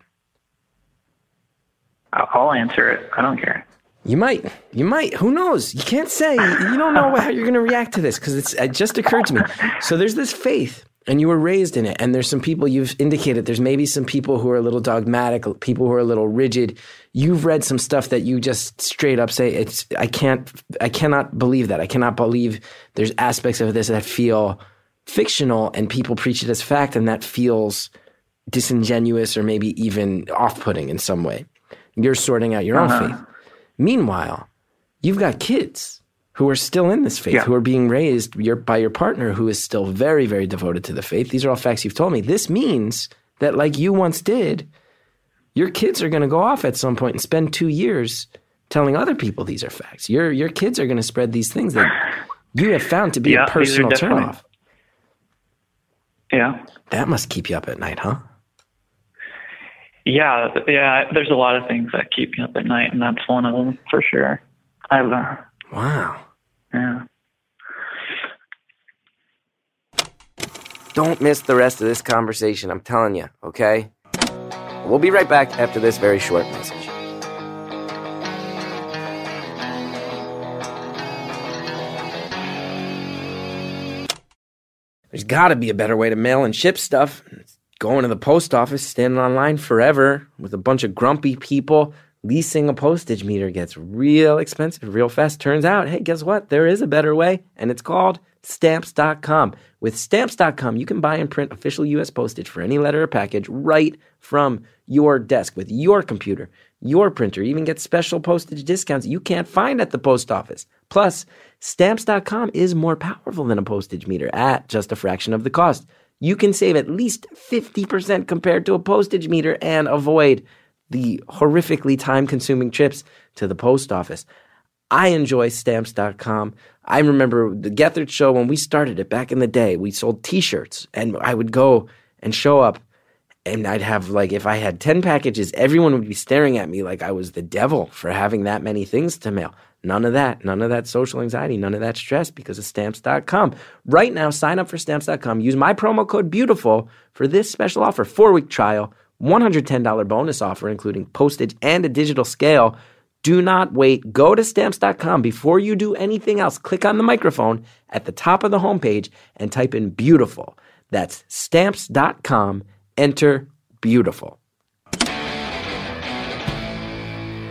I'll answer it. I don't care. You might. You might. Who knows? You can't say. You don't know how you're going to react to this because it's it just occurred to me. So there's this faith, and you were raised in it, and there's some people you've indicated. There's maybe some people who are a little dogmatic, people who are a little rigid. You've read some stuff that you just straight up say it's. I can't. I cannot believe that. I cannot believe there's aspects of this that feel fictional, and people preach it as fact, and that feels disingenuous or maybe even off-putting in some way. You're sorting out your own uh-huh. faith. Meanwhile, you've got kids who are still in this faith, Yeah. who are being raised your, by your partner who is still very, very devoted to the faith. These are all facts you've told me. This means that, like you once did, your kids are going to go off at some point and spend two years telling other people these are facts. Your your kids are going to spread these things that you have found to be Yeah, a personal turnoff. Yeah. That must keep you up at night, huh? Yeah, yeah. There's a lot of things that keep me up at night, and that's one of them for sure. I uh, Wow. Yeah. Don't miss the rest of this conversation, I'm telling you, okay? We'll be right back after this very short message. There's got to be a better way to mail and ship stuff. It's going to the post office, standing online forever with a bunch of grumpy people Leasing a postage meter gets real expensive real fast. Turns out, hey, guess what? There is a better way, and it's called stamps.com. With stamps.com, you can buy and print official U.S. postage for any letter or package right from your desk with your computer, your printer. Even get special postage discounts you can't find at the post office. Plus, stamps.com is more powerful than a postage meter at just a fraction of the cost. You can save at least 50% compared to a postage meter and avoid the horrifically time consuming trips to the post office. I enjoy stamps.com. I remember the Gethard show when we started it back in the day. We sold t shirts, and I would go and show up, and I'd have like, if I had 10 packages, everyone would be staring at me like I was the devil for having that many things to mail. None of that. None of that social anxiety. None of that stress because of stamps.com. Right now, sign up for stamps.com. Use my promo code BEAUTIFUL for this special offer four week trial, $110 bonus offer, including postage and a digital scale. Do not wait. Go to stamps.com before you do anything else. Click on the microphone at the top of the homepage and type in beautiful. That's stamps.com. Enter beautiful.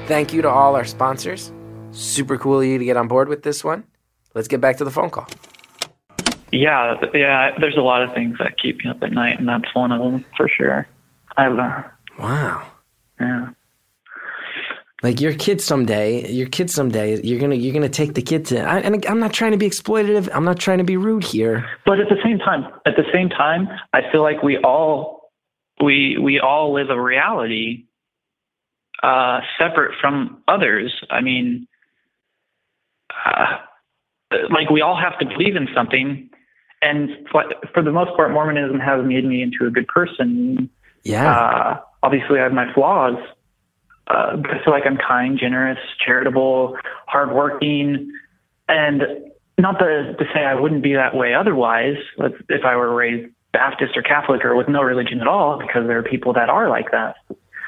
Thank you to all our sponsors. Super cool of you to get on board with this one. Let's get back to the phone call. Yeah, yeah. There's a lot of things that keep me up at night, and that's one of them for sure. Uh, Wow. yeah. Like your kid someday, your kid someday, you're gonna you're gonna take the kid to. I, and I'm not trying to be exploitative. I'm not trying to be rude here. But at the same time, at the same time, I feel like we all we we all live a reality uh, separate from others. I mean, uh, like we all have to believe in something, and for the most part, Mormonism has made me into a good person. Yeah. Uh, obviously, I have my flaws, uh, but I feel like I'm kind, generous, charitable, hardworking, and not to, to say I wouldn't be that way otherwise if if I were raised Baptist or Catholic or with no religion at all, because there are people that are like that.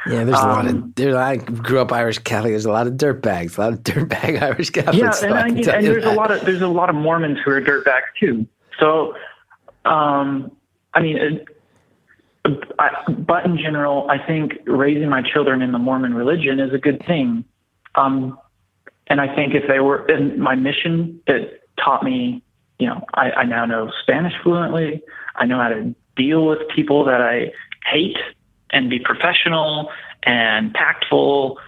yeah. There's a lot um, of. There, I grew up Irish Catholic. There's a lot of dirtbags. A lot of dirtbag Irish Catholics. Yeah, so and, I I can mean, tell and there's a lot of there's a lot of Mormons who are dirtbags too. So, um, I mean, I, but in general, I think raising my children in the Mormon religion is a good thing. Um, and I think if they were in my mission, it taught me, you know, I, I now know Spanish fluently. I know how to deal with people that I hate and be professional and tactful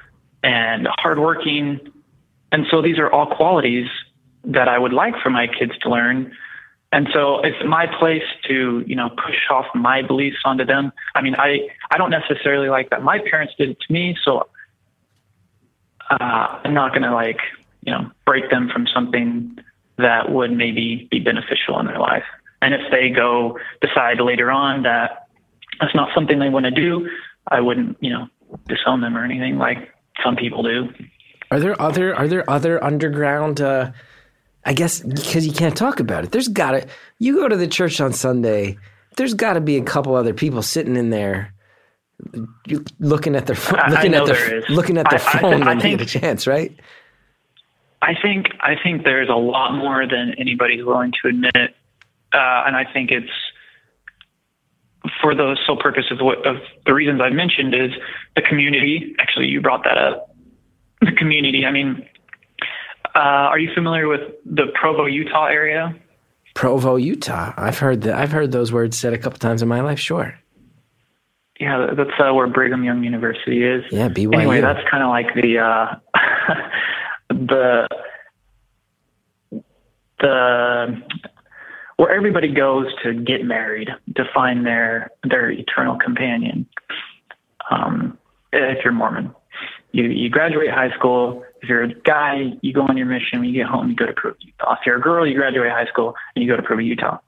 and hardworking. And so these are all qualities that I would like for my kids to learn. And so it's my place to, you know, push off my beliefs onto them. I mean, I, I don't necessarily like that my parents did it to me. So uh, I'm not going to like, you know, break them from something that would maybe be beneficial in their life. And if they go decide later on that that's not something they want to do, I wouldn't, you know, disown them or anything like some people do. Are there other are there other underground uh I guess because you can't talk about it. There's got to you go to the church on Sunday, there's got to be a couple other people sitting in there looking at their phone, I- I looking at their looking at their I- I phone I when they think- get a chance, right? I think I think there's a lot more than anybody's willing to admit, uh, and I think it's for the sole purpose of what of the reasons I've mentioned is the community. Actually, you brought that up. The community. I mean, uh, are you familiar with the Provo, Utah area? Provo, Utah. I've heard that. I've heard those words said a couple times in my life. Sure. Yeah, that's uh, where Brigham Young University is. Yeah, BYU. Anyway, that's kind of like the uh, the the where everybody goes to get married to find their their eternal companion. Um, if you're Mormon, you you graduate high school. If you're a guy, you go on your mission. When you get home, you go to Provo, Utah. If you're a girl, you graduate high school and you go to Provo, Utah.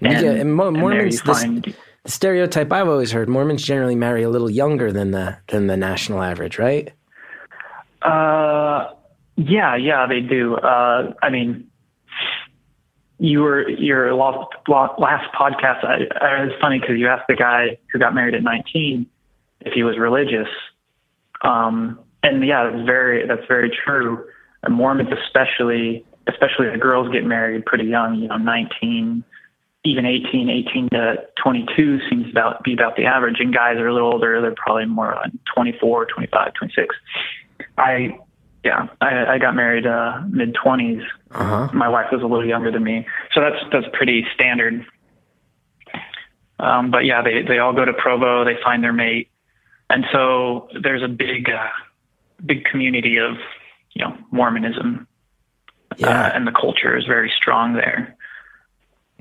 Yeah, and Mo- and there Mormons. this- find the stereotype I've always heard: Mormons generally marry a little younger than the than the national average, right? Uh, yeah, yeah, they do. Uh, I mean, you were your last, last podcast. I, I, it was funny because you asked the guy who got married at 19 if he was religious. Um, and yeah, that's very that's very true. And Mormons, especially, especially the girls get married pretty young. You know, 19, even 18, 18 to 22 seems about be about the average. And guys are a little older; they're probably more like 24, 25, 26. I, yeah, I, I got married uh, mid 20s. Uh-huh. My wife was a little younger than me, so that's that's pretty standard. Um, but yeah, they they all go to Provo, they find their mate, and so there's a big uh, big community of you know Mormonism, Yeah. uh, and the culture is very strong there.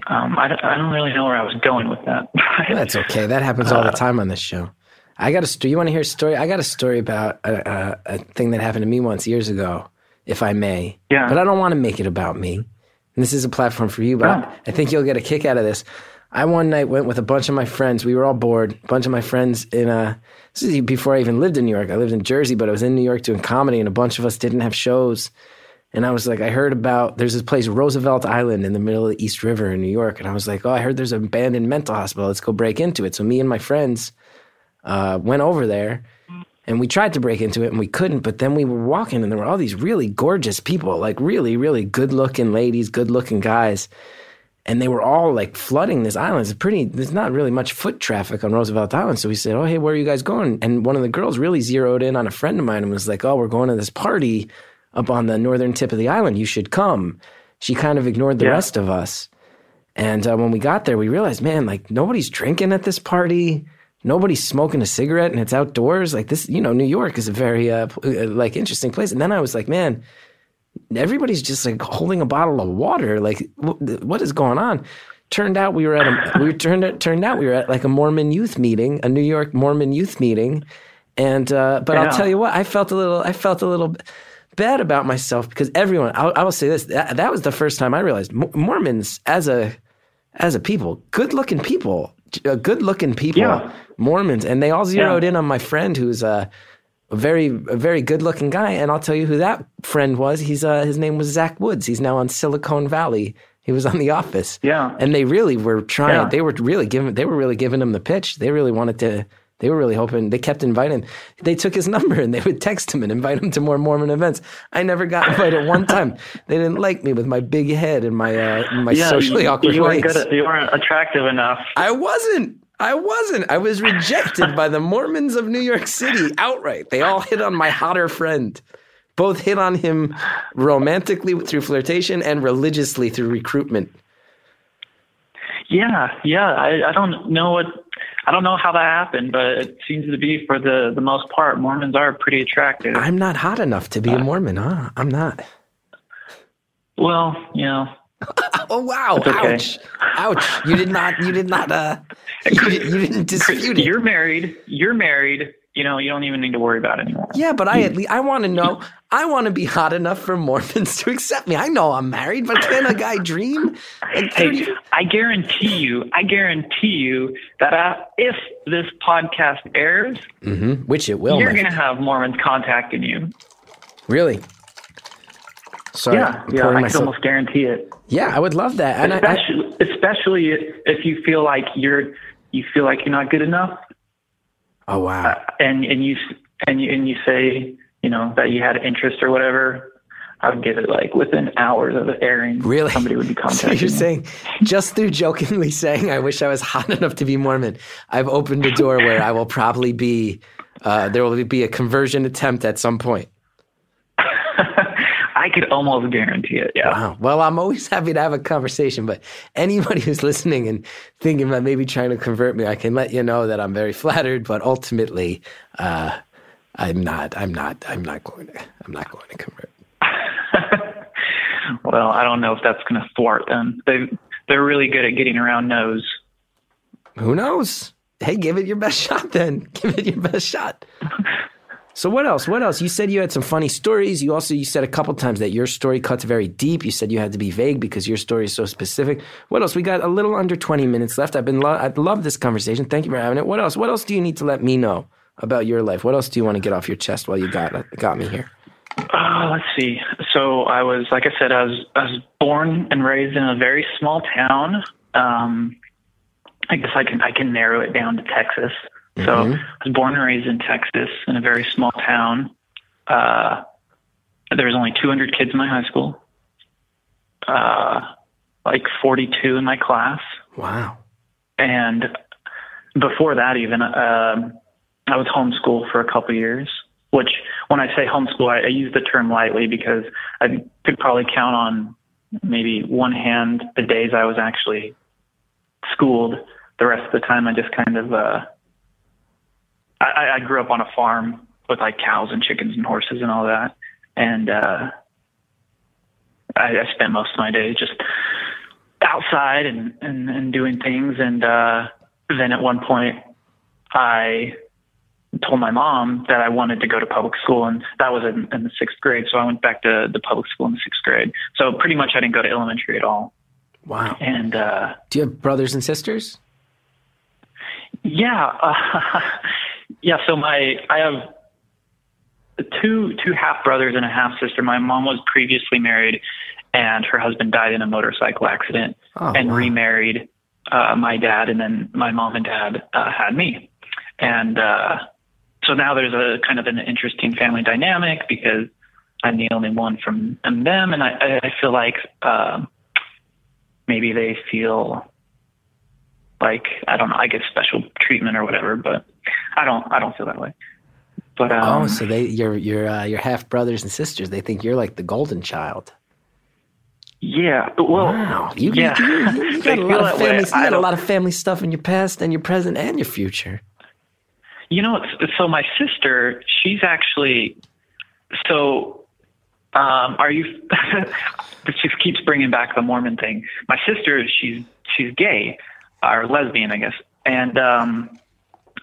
Um, I, don't, I don't really know where I was going with that. That's okay. That happens all the time on this show. I got a story. You want to hear a story? I got a story about a, a, a thing that happened to me once years ago, if I may. Yeah. But I don't want to make it about me. And this is a platform for you, but Yeah. I, I think you'll get a kick out of this. I one night went with a bunch of my friends. We were all bored. A bunch of my friends in a. This is before I even lived in New York. I lived in Jersey, but I was in New York doing comedy, and a bunch of us didn't have shows. And I was like, I heard about there's this place, Roosevelt Island, in the middle of the East River in New York. And I was like, oh, I heard there's an abandoned mental hospital. Let's go break into it. So me and my friends uh, went over there and we tried to break into it and we couldn't. But then we were walking and there were all these really gorgeous people, like really, really good looking ladies, good looking guys. And they were all like flooding this island. It's pretty, there's not really much foot traffic on Roosevelt Island. So we said, Oh, hey, where are you guys going? And one of the girls really zeroed in on a friend of mine and was like, Oh, we're going to this party up on the northern tip of the island. You should come. She kind of ignored the Yeah. rest of us. And uh, when we got there, we realized, man, like nobody's drinking at this party. Nobody's smoking a cigarette, and it's outdoors. Like this, you know, New York is a very uh, uh, like interesting place. And then I was like, man, everybody's just like holding a bottle of water. Like, wh- what is going on? Turned out we were at a we turned turned out we were at like a Mormon youth meeting, a New York Mormon youth meeting, and uh, but I'll tell you what, I felt a little I felt a little bad about myself because everyone. I, I will say this: that, that was the first time I realized Mormons as a as a people, good looking people, uh, good looking people, Yeah. Mormons, and they all zeroed Yeah. in on my friend who's a, a very a very good looking guy, and I'll tell you who that friend was. He's uh, his name was Zach Woods. He's now on Silicon Valley. He was on The Office. Yeah. and they really were trying. Yeah. They were really giving. They were really giving him the pitch. They really wanted to. They were really hoping. They kept inviting. They took his number and they would text him and invite him to more Mormon events. I never got invited one time. They didn't like me with my big head and my uh, my socially awkward you weren't ways. good. You weren't attractive enough. I wasn't. I wasn't. I was rejected by the Mormons of New York City outright. They all hit on my hotter friend. Both hit on him romantically through flirtation and religiously through recruitment. Yeah, yeah. I, I don't know what I don't know how that happened, but it seems to be for the the most part, Mormons are pretty attractive. I'm not hot enough to be a uh, Mormon, huh? I'm not. well, you know, Oh wow! okay. Ouch! Ouch! You did not. You did not. Uh, you, you didn't dispute it. you're married. You're married. You know, you don't even need to worry about it anymore. Yeah, but I at least I want to know. I want to be hot enough for Mormons to accept me. I know I'm married, but can a guy dream? Like Hey, I guarantee you, I guarantee you that uh, if this podcast airs, Mhm, which it will. you're going to have Mormons contacting you. Really? Sorry. yeah, yeah, I can myself- almost guarantee it. yeah, I would love that. And I, I, especially, especially if you feel like you're you feel like you're not good enough, oh wow. and and you and you and you say you know that you had interest or whatever. I would get it like within hours of it airing. Really? somebody would be So you're me. saying, just through jokingly saying, I wish I was hot enough to be Mormon, I've opened a door where I will probably be, uh, there will be a conversion attempt at some point. I could almost guarantee it. Yeah. Wow. Well, I'm always happy to have a conversation, but anybody who's listening and thinking about maybe trying to convert me, I can let you know that I'm very flattered, but ultimately, uh, I'm not. I'm not. I'm not going to. I'm not going to convert. Well, I don't know if that's going to thwart them. They they're really good at getting around no's. Who knows? Hey, give it your best shot then. Give it your best shot. So what else? What else? You said you had some funny stories. You also you said a couple times that your story cuts very deep. You said you had to be vague because your story is so specific. What else? We got a little under 20 minutes left. I've been lo- I love this conversation. Thank you for having it. What else? What else do you need to let me know about your life? What else do you want to get off your chest while you got got me here? Uh, let's see. So I was, like I said, I was I was born and raised in a very small town. Um, I guess I can I can narrow it down to Texas. So I was born and raised in Texas in a very small town. Uh, there was only 200 kids in my high school. Uh, like 42 in my class. Wow. And before that, even, um I was homeschooled for a couple years, which when I say homeschool, I, I use the term lightly because I could probably count on maybe one hand the days I was actually schooled. The rest of the time, I just kind of, uh, I, I grew up on a farm with like cows and chickens and horses and all that. And, uh, I, I spent most of my days just outside and, and, and doing things. And, uh, then at one point I told my mom that I wanted to go to public school, and that was in, in the sixth grade. So I went back to the public school in the sixth grade. So pretty much I didn't go to elementary at all. Wow. And uh, Do you have brothers and sisters? yeah, uh, yeah. So my I have two two half brothers and a half sister. My mom was previously married, and her husband died in a motorcycle accident, Oh, and wow. remarried uh, my dad, and then my mom and dad uh, had me, and uh, so now there's a kind of an interesting family dynamic because I'm the only one from them, and I, I- feel like um maybe they feel like I don't know, I get special treatment or whatever, but I don't I don't feel that way. But um, oh, so they your your uh, your half brothers and sisters. They think you're like the golden child. yeah, well, Wow. You, yeah, you, you, you got a lot of that way. family. You a lot of family stuff in your past and your present and your future. You know, so my sister, she's actually so. Um, are you? this just keeps bringing back the Mormon thing. My sister, she's she's gay or lesbian, I guess, and um,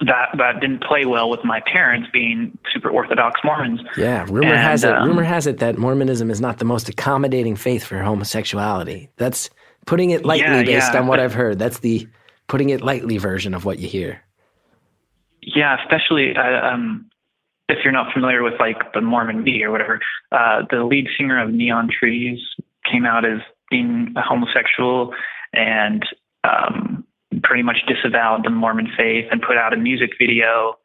that that didn't play well with my parents being super Orthodox Mormons. Yeah, rumor And, has it. um, rumor has it that Mormonism is not the most accommodating faith for homosexuality. That's putting it lightly Yeah, based yeah, on what but- I've heard. That's the putting it lightly version of what you hear. Yeah, especially uh, um, if you're not familiar with like the Mormon media or whatever. Uh, the lead singer of Neon Trees came out as being a homosexual and um, pretty much disavowed the Mormon faith and put out a music video.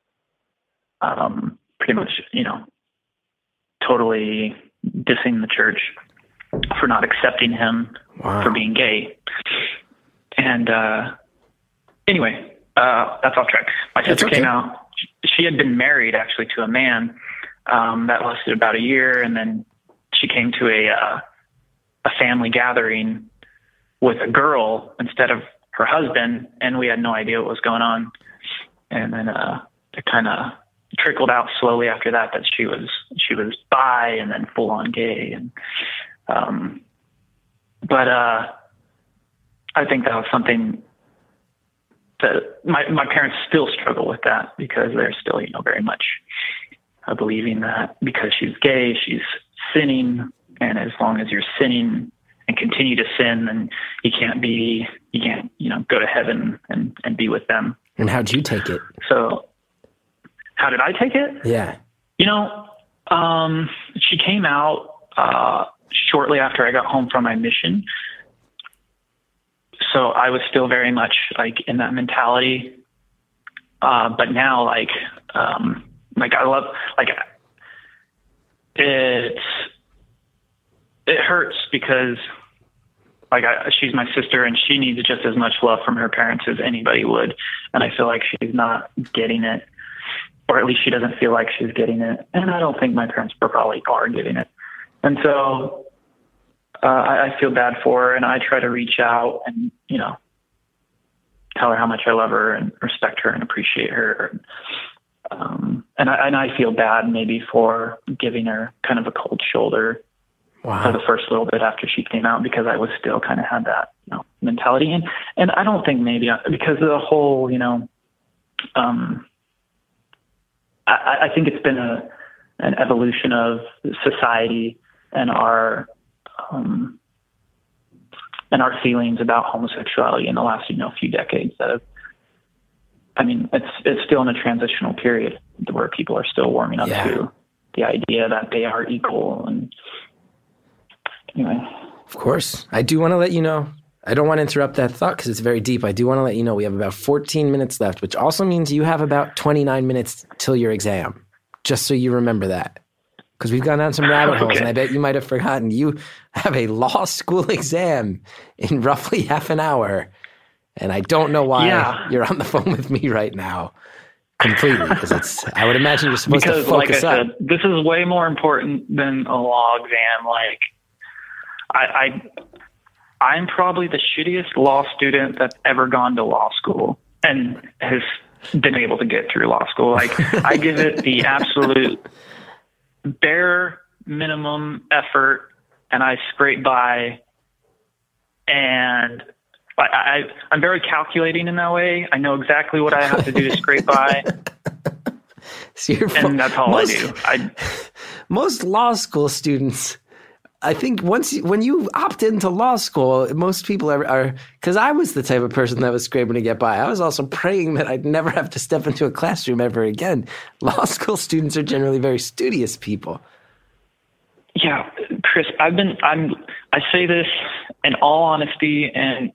Um, pretty much, you know, totally dissing the church for not accepting him Wow. for being gay. And uh, anyway, uh, that's off track. My sister okay. came out. She had been married actually to a man um, that lasted about a year, and then she came to a uh, a family gathering with a girl instead of her husband, and we had no idea what was going on. And then uh, it kind of trickled out slowly after that that she was she was bi and then full on gay and um but uh I think that was something that my my parents still struggle with that because they're still, you know, very much uh, believing that because she's gay, she's sinning, and as long as you're sinning and continue to sin, then you can't be, you can't, you know, go to heaven and and be with them. And how'd you take it? So, how did I take it? Yeah. You know, um, she came out uh, shortly after I got home from my mission. So I was still very much like in that mentality. Uh, but now, like, um, like I love, like, it's, it hurts because, like, I, she's my sister and she needs just as much love from her parents as anybody would. And I feel like she's not getting it or at least she doesn't feel like she's getting it. And I don't think my parents probably are getting it. And so uh, I, I feel bad for her, and I try to reach out and you know tell her how much I love her and respect her and appreciate her. Um, and I and I feel bad maybe for giving her kind of a cold shoulder for the first little bit after she came out because I was still kind of had that you know mentality and and I don't think maybe because of the whole you know um I, I think it's been a an evolution of society and our um and our feelings about homosexuality in the last you know few decades that have I mean it's it's still in a transitional period where people are still warming up Yeah. to the idea that they are equal and anyway Of course. I do want to let you know. I don't want to interrupt that thought because it's very deep. I do want to let you know we have about 14 minutes left, which also means you have about 29 minutes till your exam. Just so you remember that. because we've gone down some rabbit holes, Okay. and I bet you might have forgotten. You have a law school exam in roughly half an hour, and I don't know why Yeah. you're on the phone with me right now completely because it's. I would imagine you're supposed because, to like I focus up. said, this is way more important than a law exam. Like, I, I, I'm probably the shittiest law student that's ever gone to law school and has been able to get through law school. Like, I give it the absolute bare minimum effort, and I scrape by. And I, I, I'm very calculating in that way. I know exactly what I have to do to scrape by, So and that's all most, I do. I, most law school students i think once you, when you opt into law school most people are because i was the type of person that was scraping to get by i was also praying that i'd never have to step into a classroom ever again law school students are generally very studious people Yeah, Chris, I've been I'm I say this in all honesty and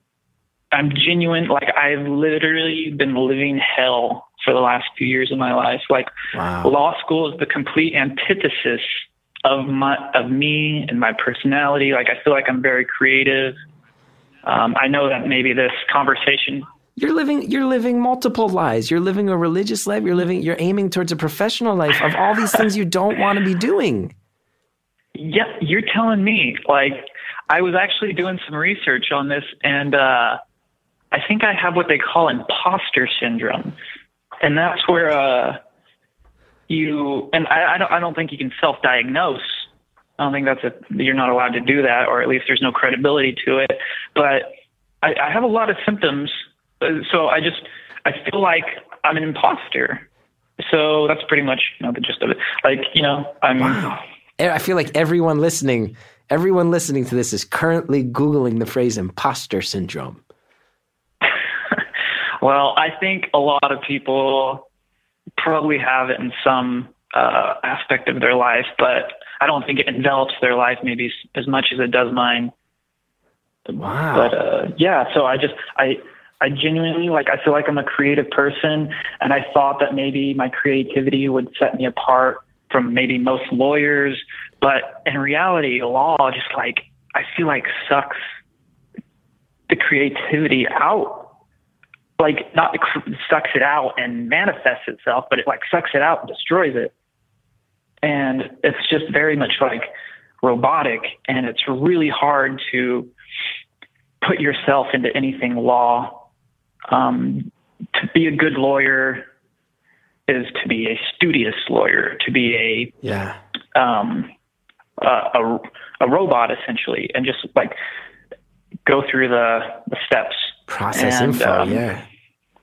I'm genuine like I've literally been living hell for the last few years of my life. Like Wow. law school is the complete antithesis of my of me and my personality. Like I feel like I'm very creative. Um, I know that maybe this conversation you're living you're living multiple lives you're living a religious life you're living you're aiming towards a professional life of all these things you don't want to be doing Yeah, you're telling me. Like, I was actually doing some research on this, and uh, I think I have what they call imposter syndrome, and that's where uh, you and I, I don't I don't think you can self-diagnose. I don't think that's a you're not allowed to do that, or at least there's no credibility to it. But I, I have a lot of symptoms, so I just I feel like I'm an imposter. So that's pretty much you know, the gist of it. Like you know, I'm. E, I feel like everyone listening, everyone listening to this is currently Googling the phrase imposter syndrome. Well, I think a lot of people probably have it in some uh, aspect of their life, but I don't think it envelops their life maybe as much as it does mine. Wow. But uh, yeah, so I just I I genuinely like I feel like I'm a creative person, and I thought that maybe my creativity would set me apart from maybe most lawyers, but in reality, law just like I feel like sucks the creativity out. Like not sucks it out and manifests itself, but it like sucks it out and destroys it. And it's just very much like robotic, and it's really hard to put yourself into anything law. Um, to be a good lawyer is to be a studious lawyer, to be a yeah. um, a, a, a robot essentially, and just like go through the, the steps. Process And, info. um, yeah.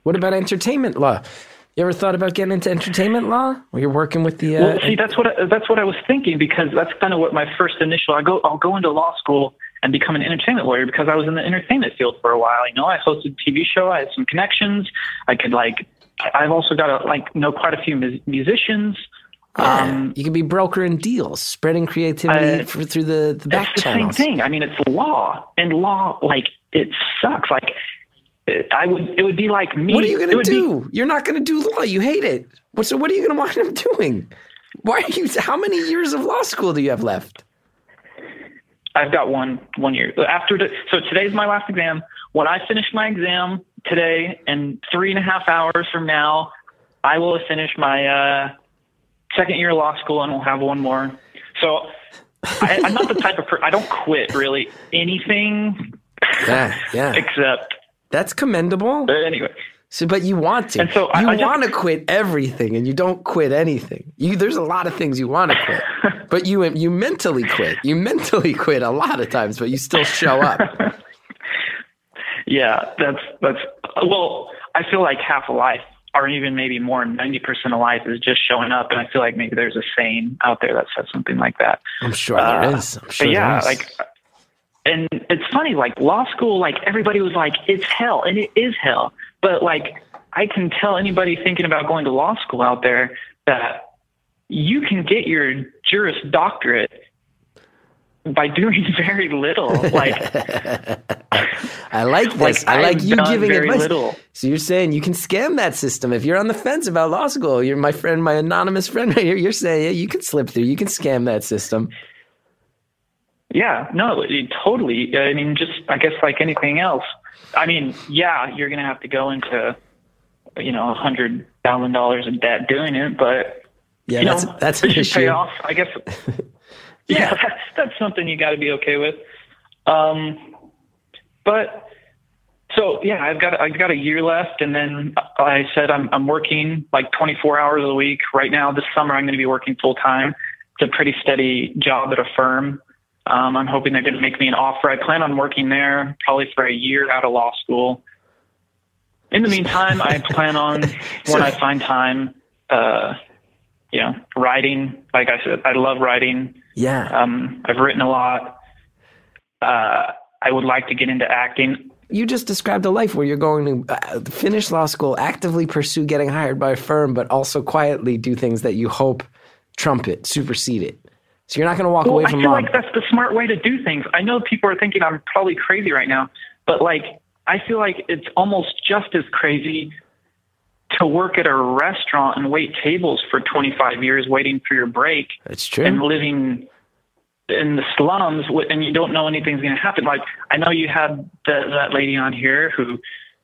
What about entertainment law? You ever thought about getting into entertainment law? Where you're working with the. Uh, Well, see, that's what I, that's what I was thinking because that's kind of what my first initial. I go, I'll go into law school and become an entertainment lawyer because I was in the entertainment field for a while. You know, I hosted a TV show. I had some connections. I could like. I've also got to like know quite a few mu- musicians. Um, you can be brokering deals, spreading creativity Uh, for, through the, the back it's the same thing. I mean, it's law, and law like it sucks. Like it, I would, it would be like me. What are you it going would to be- do? You're not going to do law. You hate it. What, so what are you going to wind up doing? Why are you? How many years of law school do you have left? I've got one one year after. The, so today's my last exam. When I finish my exam today, and three and a half hours from now, I will have finished my uh, second year of law school, and we'll have one more. So I, I'm not the type of per- I don't quit really anything Yeah, yeah. except. That's commendable. But anyway, So, but you want to. And so I- you I just- want to quit everything, and you don't quit anything. You there's a lot of things you want to quit, but you you mentally quit. You mentally quit a lot of times, but you still show up. yeah, that's that's well. I feel like half of life, or even maybe more, ninety percent of life is just showing up, and I feel like maybe there's a saying out there that says something like that. I'm sure there Uh, is. I'm sure but yeah, there is. like, and it's funny, like law school, like everybody was like, it's hell, and it is hell. But like, I can tell anybody thinking about going to law school out there that you can get your Juris Doctorate by doing very little. Like I like this. Like, I like you giving very advice. little. So you're saying you can scam that system if you're on the fence about law school. You're my friend, my anonymous friend right here. You're saying yeah, you can slip through. You can scam that system. Yeah, no, it, totally. I mean, just I guess like anything else. I mean, yeah, you're gonna have to go into, you know, a hundred thousand dollars in debt doing it, but Yeah, you that's know, that's an issue. pay off. I guess. yeah, that's, that's something you got to be okay with. Um, but so yeah, I've got I've got a year left, and then I said I'm I'm working like 24 hours a week right now. This summer, I'm going to be working full time. It's a pretty steady job at a firm. Um, I'm hoping they're going to make me an offer. I plan on working there probably for a year out of law school. In the meantime, I plan on when I find time, uh, you know, writing. Like I said, I love writing. Yeah. Um, I've written a lot. Uh, I would like to get into acting. you just described a life where you're going to uh, finish law school, actively pursue getting hired by a firm, but also quietly do things that you hope trump it, supersede it. So you're not going to walk Well, away I feel law. like that's the smart way to do things. I know people are thinking I'm probably crazy right now, but like I feel like it's almost just as crazy to work at a restaurant and wait tables for 25 years waiting for your break It's true. and living in the slums and you don't know anything's going to happen. Like I know you had the, that lady on here who,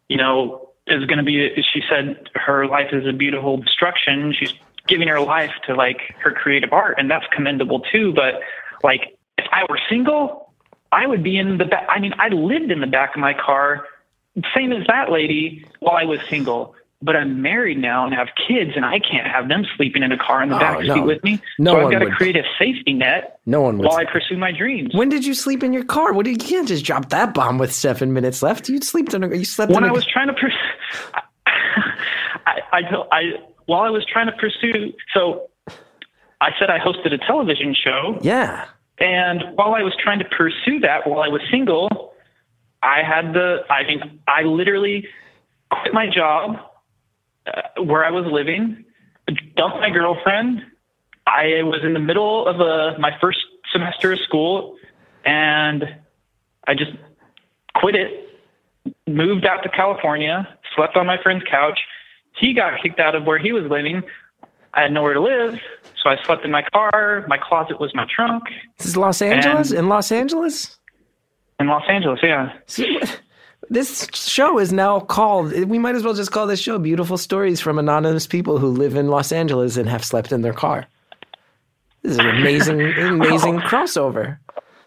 you know, is going to be. She said her life is a beautiful destruction. She's giving her life to like her creative art, and that's commendable too. But like, if I were single, I would be in the back. I mean, I lived in the back of my car, same as that lady, while I was single. But I'm married now and have kids, and I can't have them sleeping in a car in the Oh, back no. seat with me. No so I've got to create a safety net no one would. while I pursue my dreams. when did you sleep in your car? What? You can't just drop that bomb with seven minutes left. You slept in a. You slept when in I a. was trying to pursue, I, I, told- I, while I was trying to pursue, so I said I hosted a television show, yeah. and while I was trying to pursue that while I was single, I had the, I mean, I literally quit my job uh, where I was living, dumped my girlfriend. I was in the middle of a, my first semester of school, and I just quit it moved out to California, slept on my friend's couch. He got kicked out of where he was living. I had nowhere to live, so I slept in my car. My closet was my trunk This is Los Angeles. In Los Angeles. in Los Angeles. Yeah. This show is now called. We might as well just call this show "Beautiful Stories from Anonymous People Who Live in Los Angeles and Have Slept in Their Car." This is an amazing, amazing crossover.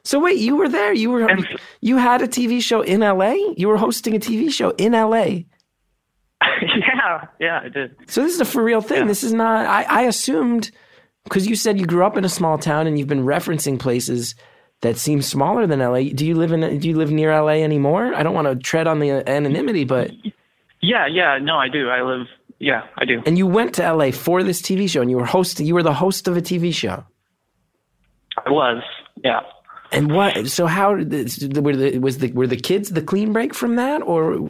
So wait, you were there. You were And- you had a TV show in LA. You were hosting a TV show in LA. yeah, yeah, I did. So this is a for real thing. Yeah. This is not. I, I assumed because you said you grew up in a small town and you've been referencing places that seem smaller than LA. Do you live in? Do you live near LA anymore? I don't want to tread on the anonymity, but Yeah, yeah. No, I do. I live. Yeah, I do. and you went to LA for this TV show and you were hosting. You were the host of a TV show. I was. Yeah. And what? So how were the was the were the kids the clean break from that or?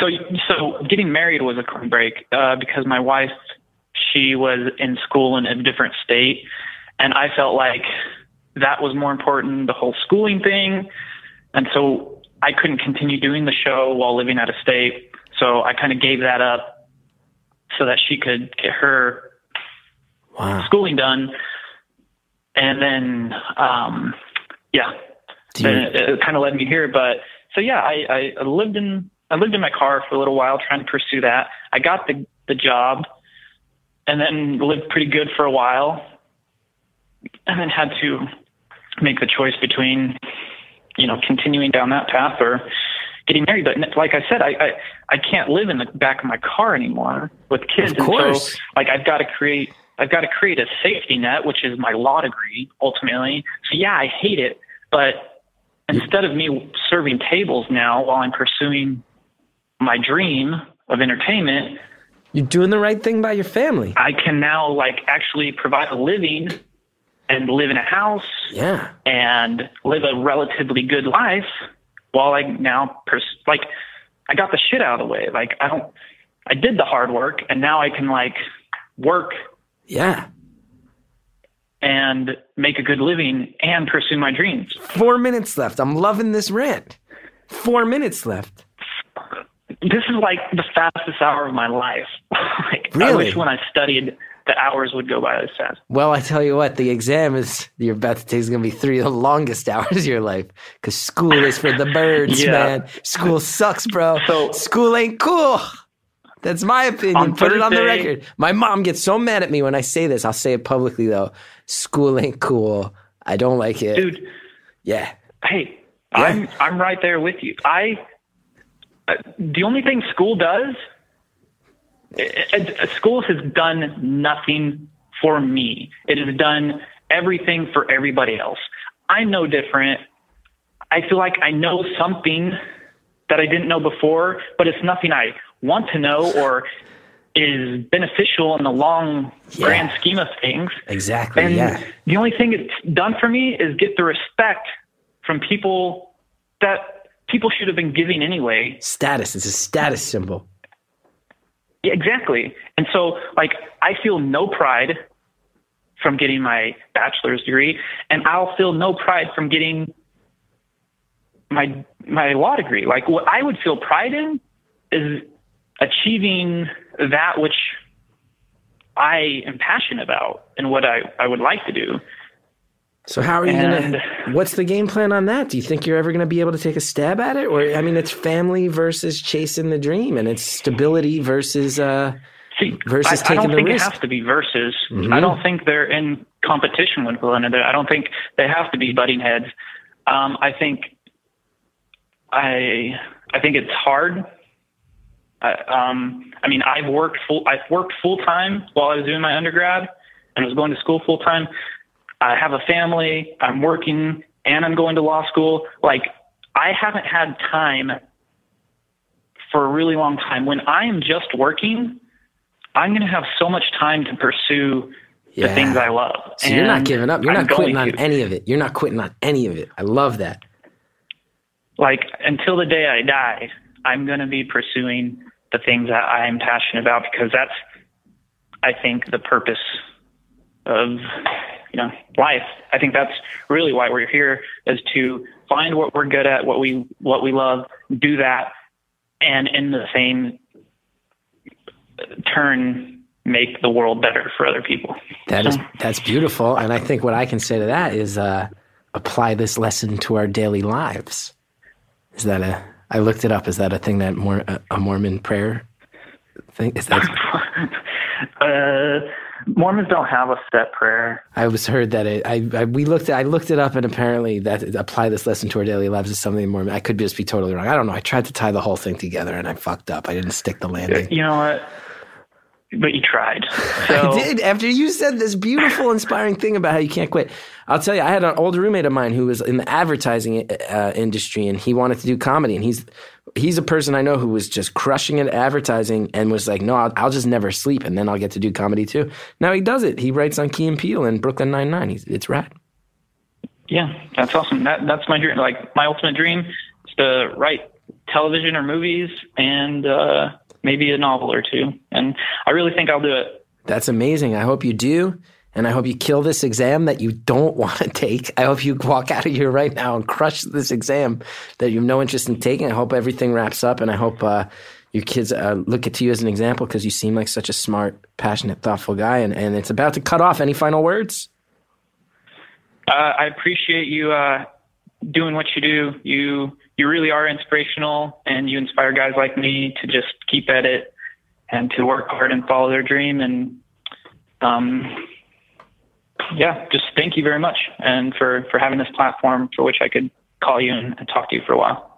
So, so getting married was a clean break uh, because my wife, she was in school in a different state, and I felt like that was more important, the whole schooling thing, and so I couldn't continue doing the show while living out of state. So I kind of gave that up so that she could get her Wow. schooling done, and then, um, yeah, then it, it kind of led me here. But so yeah, I, I lived in I lived in my car for a little while trying to pursue that. I got the the job, and then lived pretty good for a while, and then had to make the choice between you know continuing down that path or getting married. But like I said, I I, I can't live in the back of my car anymore with kids, Of course. and so like I've got to create. I've got to create a safety net, which is my law degree ultimately. So yeah, I hate it, but instead of me serving tables now while I'm pursuing my dream of entertainment, You're doing the right thing by your family. I can now like actually provide a living and live in a house Yeah. and live a relatively good life while I now pers- like I got the shit out of the way. Like I don't I did the hard work and now I can like work Yeah. and make a good living and pursue my dreams. Four minutes left. I'm loving this rant. Four minutes left. This is like the fastest hour of my life. like, I wish when I studied, the hours would go by this fast. Well, I tell you what, the exam is you're about to take is going to be three of the longest hours of your life because school is for the birds, Yeah. man. School sucks, bro. So- school ain't cool. That's my opinion. On Put it on the record. My mom gets so mad at me when I say this. I'll say it publicly though. School ain't cool. I don't like it. Dude, Yeah. hey, I'm I'm right there with you. I the only thing school does, uh, uh, school has done nothing for me. It has done everything for everybody else. I'm no different. I feel like I know something that I didn't know before, but it's nothing I want to know or is beneficial in the long Yeah. grand scheme of things. Exactly. And yeah. the only thing it's done for me is get the respect from people that people should have been giving anyway. Status. It's a status symbol. Yeah, exactly. And so, like, I feel no pride from getting my bachelor's degree, and I'll feel no pride from getting my my law degree. Like, what I would feel pride in is achieving that which I am passionate about and what I, I would like to do. So how are you And- gonna? What's the game plan on that? Do you think you're ever gonna be able to take a stab at it, or I mean, it's family versus chasing the dream, and it's stability versus. uh See, Versus I, I taking don't the think risk. it has to be versus. Mhm. I don't think they're in competition with one another. I don't think they have to be butting heads. Um, I think I I think it's hard. I, um, I mean, I've worked full. I've worked full time while I was doing my undergrad, and was going to school full time. I have a family. I'm working, and I'm going to law school. Like, I haven't had time for a really long time. When I am just working, I'm going to have so much time to pursue the things I love. So you're not giving up. You're I'm not quitting on to. any of it. You're not quitting on any of it. I love that. Like until the day I die, I'm going to be pursuing the things that I'm passionate about because that's, I think, the purpose of you know life. I think that's really why we're here is to find what we're good at, what we what we love, do that, and in the same turn make the world better for other people. That is So- that's beautiful, and I think what I can say to that is uh, apply this lesson to our daily lives. Is that a? I looked it up. Is that a thing that more a, a Mormon prayer thing? Is that? uh, Mormons don't have a set prayer. I was heard that it. I, I we looked. I looked it up, and apparently that apply this lesson to our daily lives is something more. I could just be totally wrong. I don't know. I tried to tie the whole thing together, and I fucked up. I didn't stick the landing. You know what? But you tried. So I did. After you said this beautiful, inspiring thing about how you can't quit, I'll tell you, I had an old roommate of mine who was in the advertising uh, industry, and he wanted to do comedy. And he's he's a person I know who was just crushing it at advertising, and was like, "No, I'll, I'll just never sleep, and then I'll get to do comedy too." Now he does it. He writes on Key and Peele and Brooklyn Nine Nine. He's it's rad. Yeah, that's awesome. That that's my dream. Like my ultimate dream is to write television or movies and uh, maybe a novel or two. And I really think I'll do it. That's amazing. I hope you do. And I hope you kill this exam that you don't want to take. I hope you walk out of here right now and crush this exam that you have no interest in taking. I hope everything wraps up, and I hope uh, your kids uh, look at you as an example because you seem like such a smart, passionate, thoughtful guy. And, and it's about to cut off. Any final words? Uh, I appreciate you uh, doing what you do. You you really are inspirational, and you inspire guys like me to just keep at it and to work hard and follow their dream. And um, yeah, just thank you very much, and for for having this platform for which I could call you and, and talk to you for a while.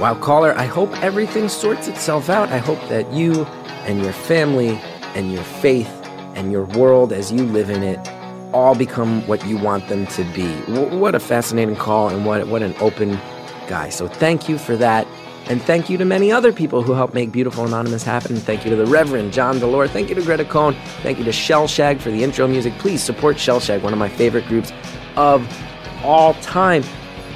Wow, caller, I hope everything sorts itself out. I hope that you and your family and your faith and your world as you live in it all become what you want them to be. W- what a fascinating call and what, what an open guy. So thank you for that. And thank you to many other people who helped make Beautiful Anonymous happen. Thank you to the Reverend John DeLore. Thank you to Greta Cohn. Thank you to Shellshag for the intro music. Please support Shellshag, one of my favorite groups of all time.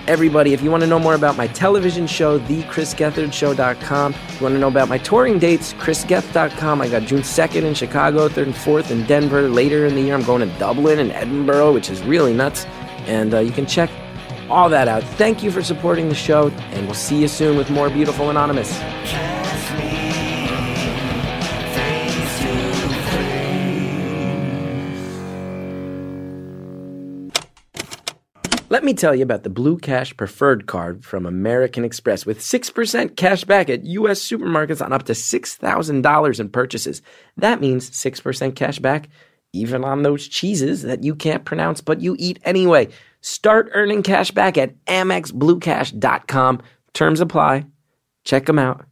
Everybody, if you want to know more about my television show, thechrisgethardshow.com. If you want to know about my touring dates, chrisgeth.com. I got June 2nd in Chicago, 3rd and 4th in Denver. Later in the year, I'm going to Dublin and Edinburgh, which is really nuts. And uh, you can check all that out. Thank you for supporting the show, and we'll see you soon with more Beautiful Anonymous. Let me tell you about the Blue Cash Preferred Card from American Express with 6% cash back at U.S. supermarkets on up to $6,000 in purchases. That means 6% cash back even on those cheeses that you can't pronounce but you eat anyway. Start earning cash back at AmexBlueCash.com. Terms apply. Check them out.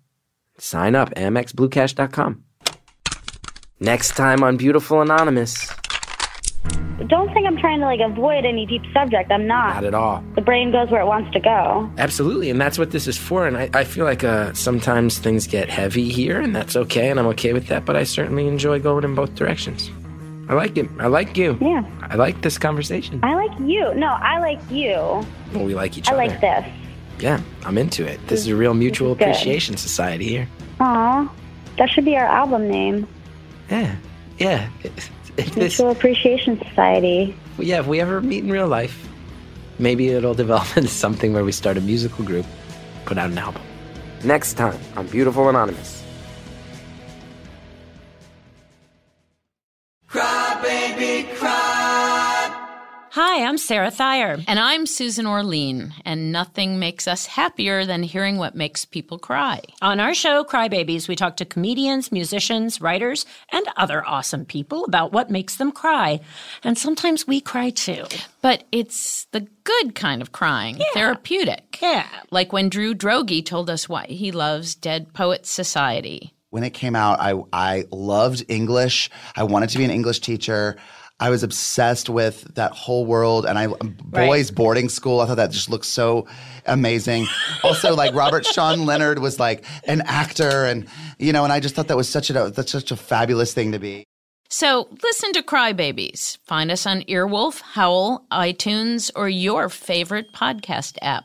Sign up, AmexBlueCash.com. Next time on Beautiful Anonymous. Don't think I'm trying to like avoid any deep subject. I'm not. Not at all. The brain goes where it wants to go. Absolutely, and that's what this is for. And I, I feel like uh, sometimes things get heavy here, and that's okay, and I'm okay with that. But I certainly enjoy going in both directions. I like it. I like you. Yeah. I like this conversation. I like you. No, I like you. Well, we like each I other. I like this. Yeah, I'm into it. This is a real mutual appreciation society here. Aw, that should be our album name. Yeah, yeah. If this, Mutual Appreciation Society. yeah, if we ever meet in real life, maybe it'll develop into something where we start a musical group, put out an album. Next time on Beautiful Anonymous. Baby, cry. Hi, I'm Sarah Thyre. And I'm Susan Orlean, and nothing makes us happier than hearing what makes people cry. On our show, Crybabies, we talk to comedians, musicians, writers, and other awesome people about what makes them cry. And sometimes we cry too. But it's the good kind of crying, therapeutic. Yeah. Like when Drew Droege told us why he loves Dead Poets Society. When it came out, I I loved English. I wanted to be an English teacher. I was obsessed with that whole world, and I boys boarding school. I thought that just looked so amazing. also, like Robert Sean Leonard was like an actor, and you know, and I just thought that was such a that's such a fabulous thing to be. So listen to Crybabies. Find us on Earwolf, Howl, iTunes, or your favorite podcast app.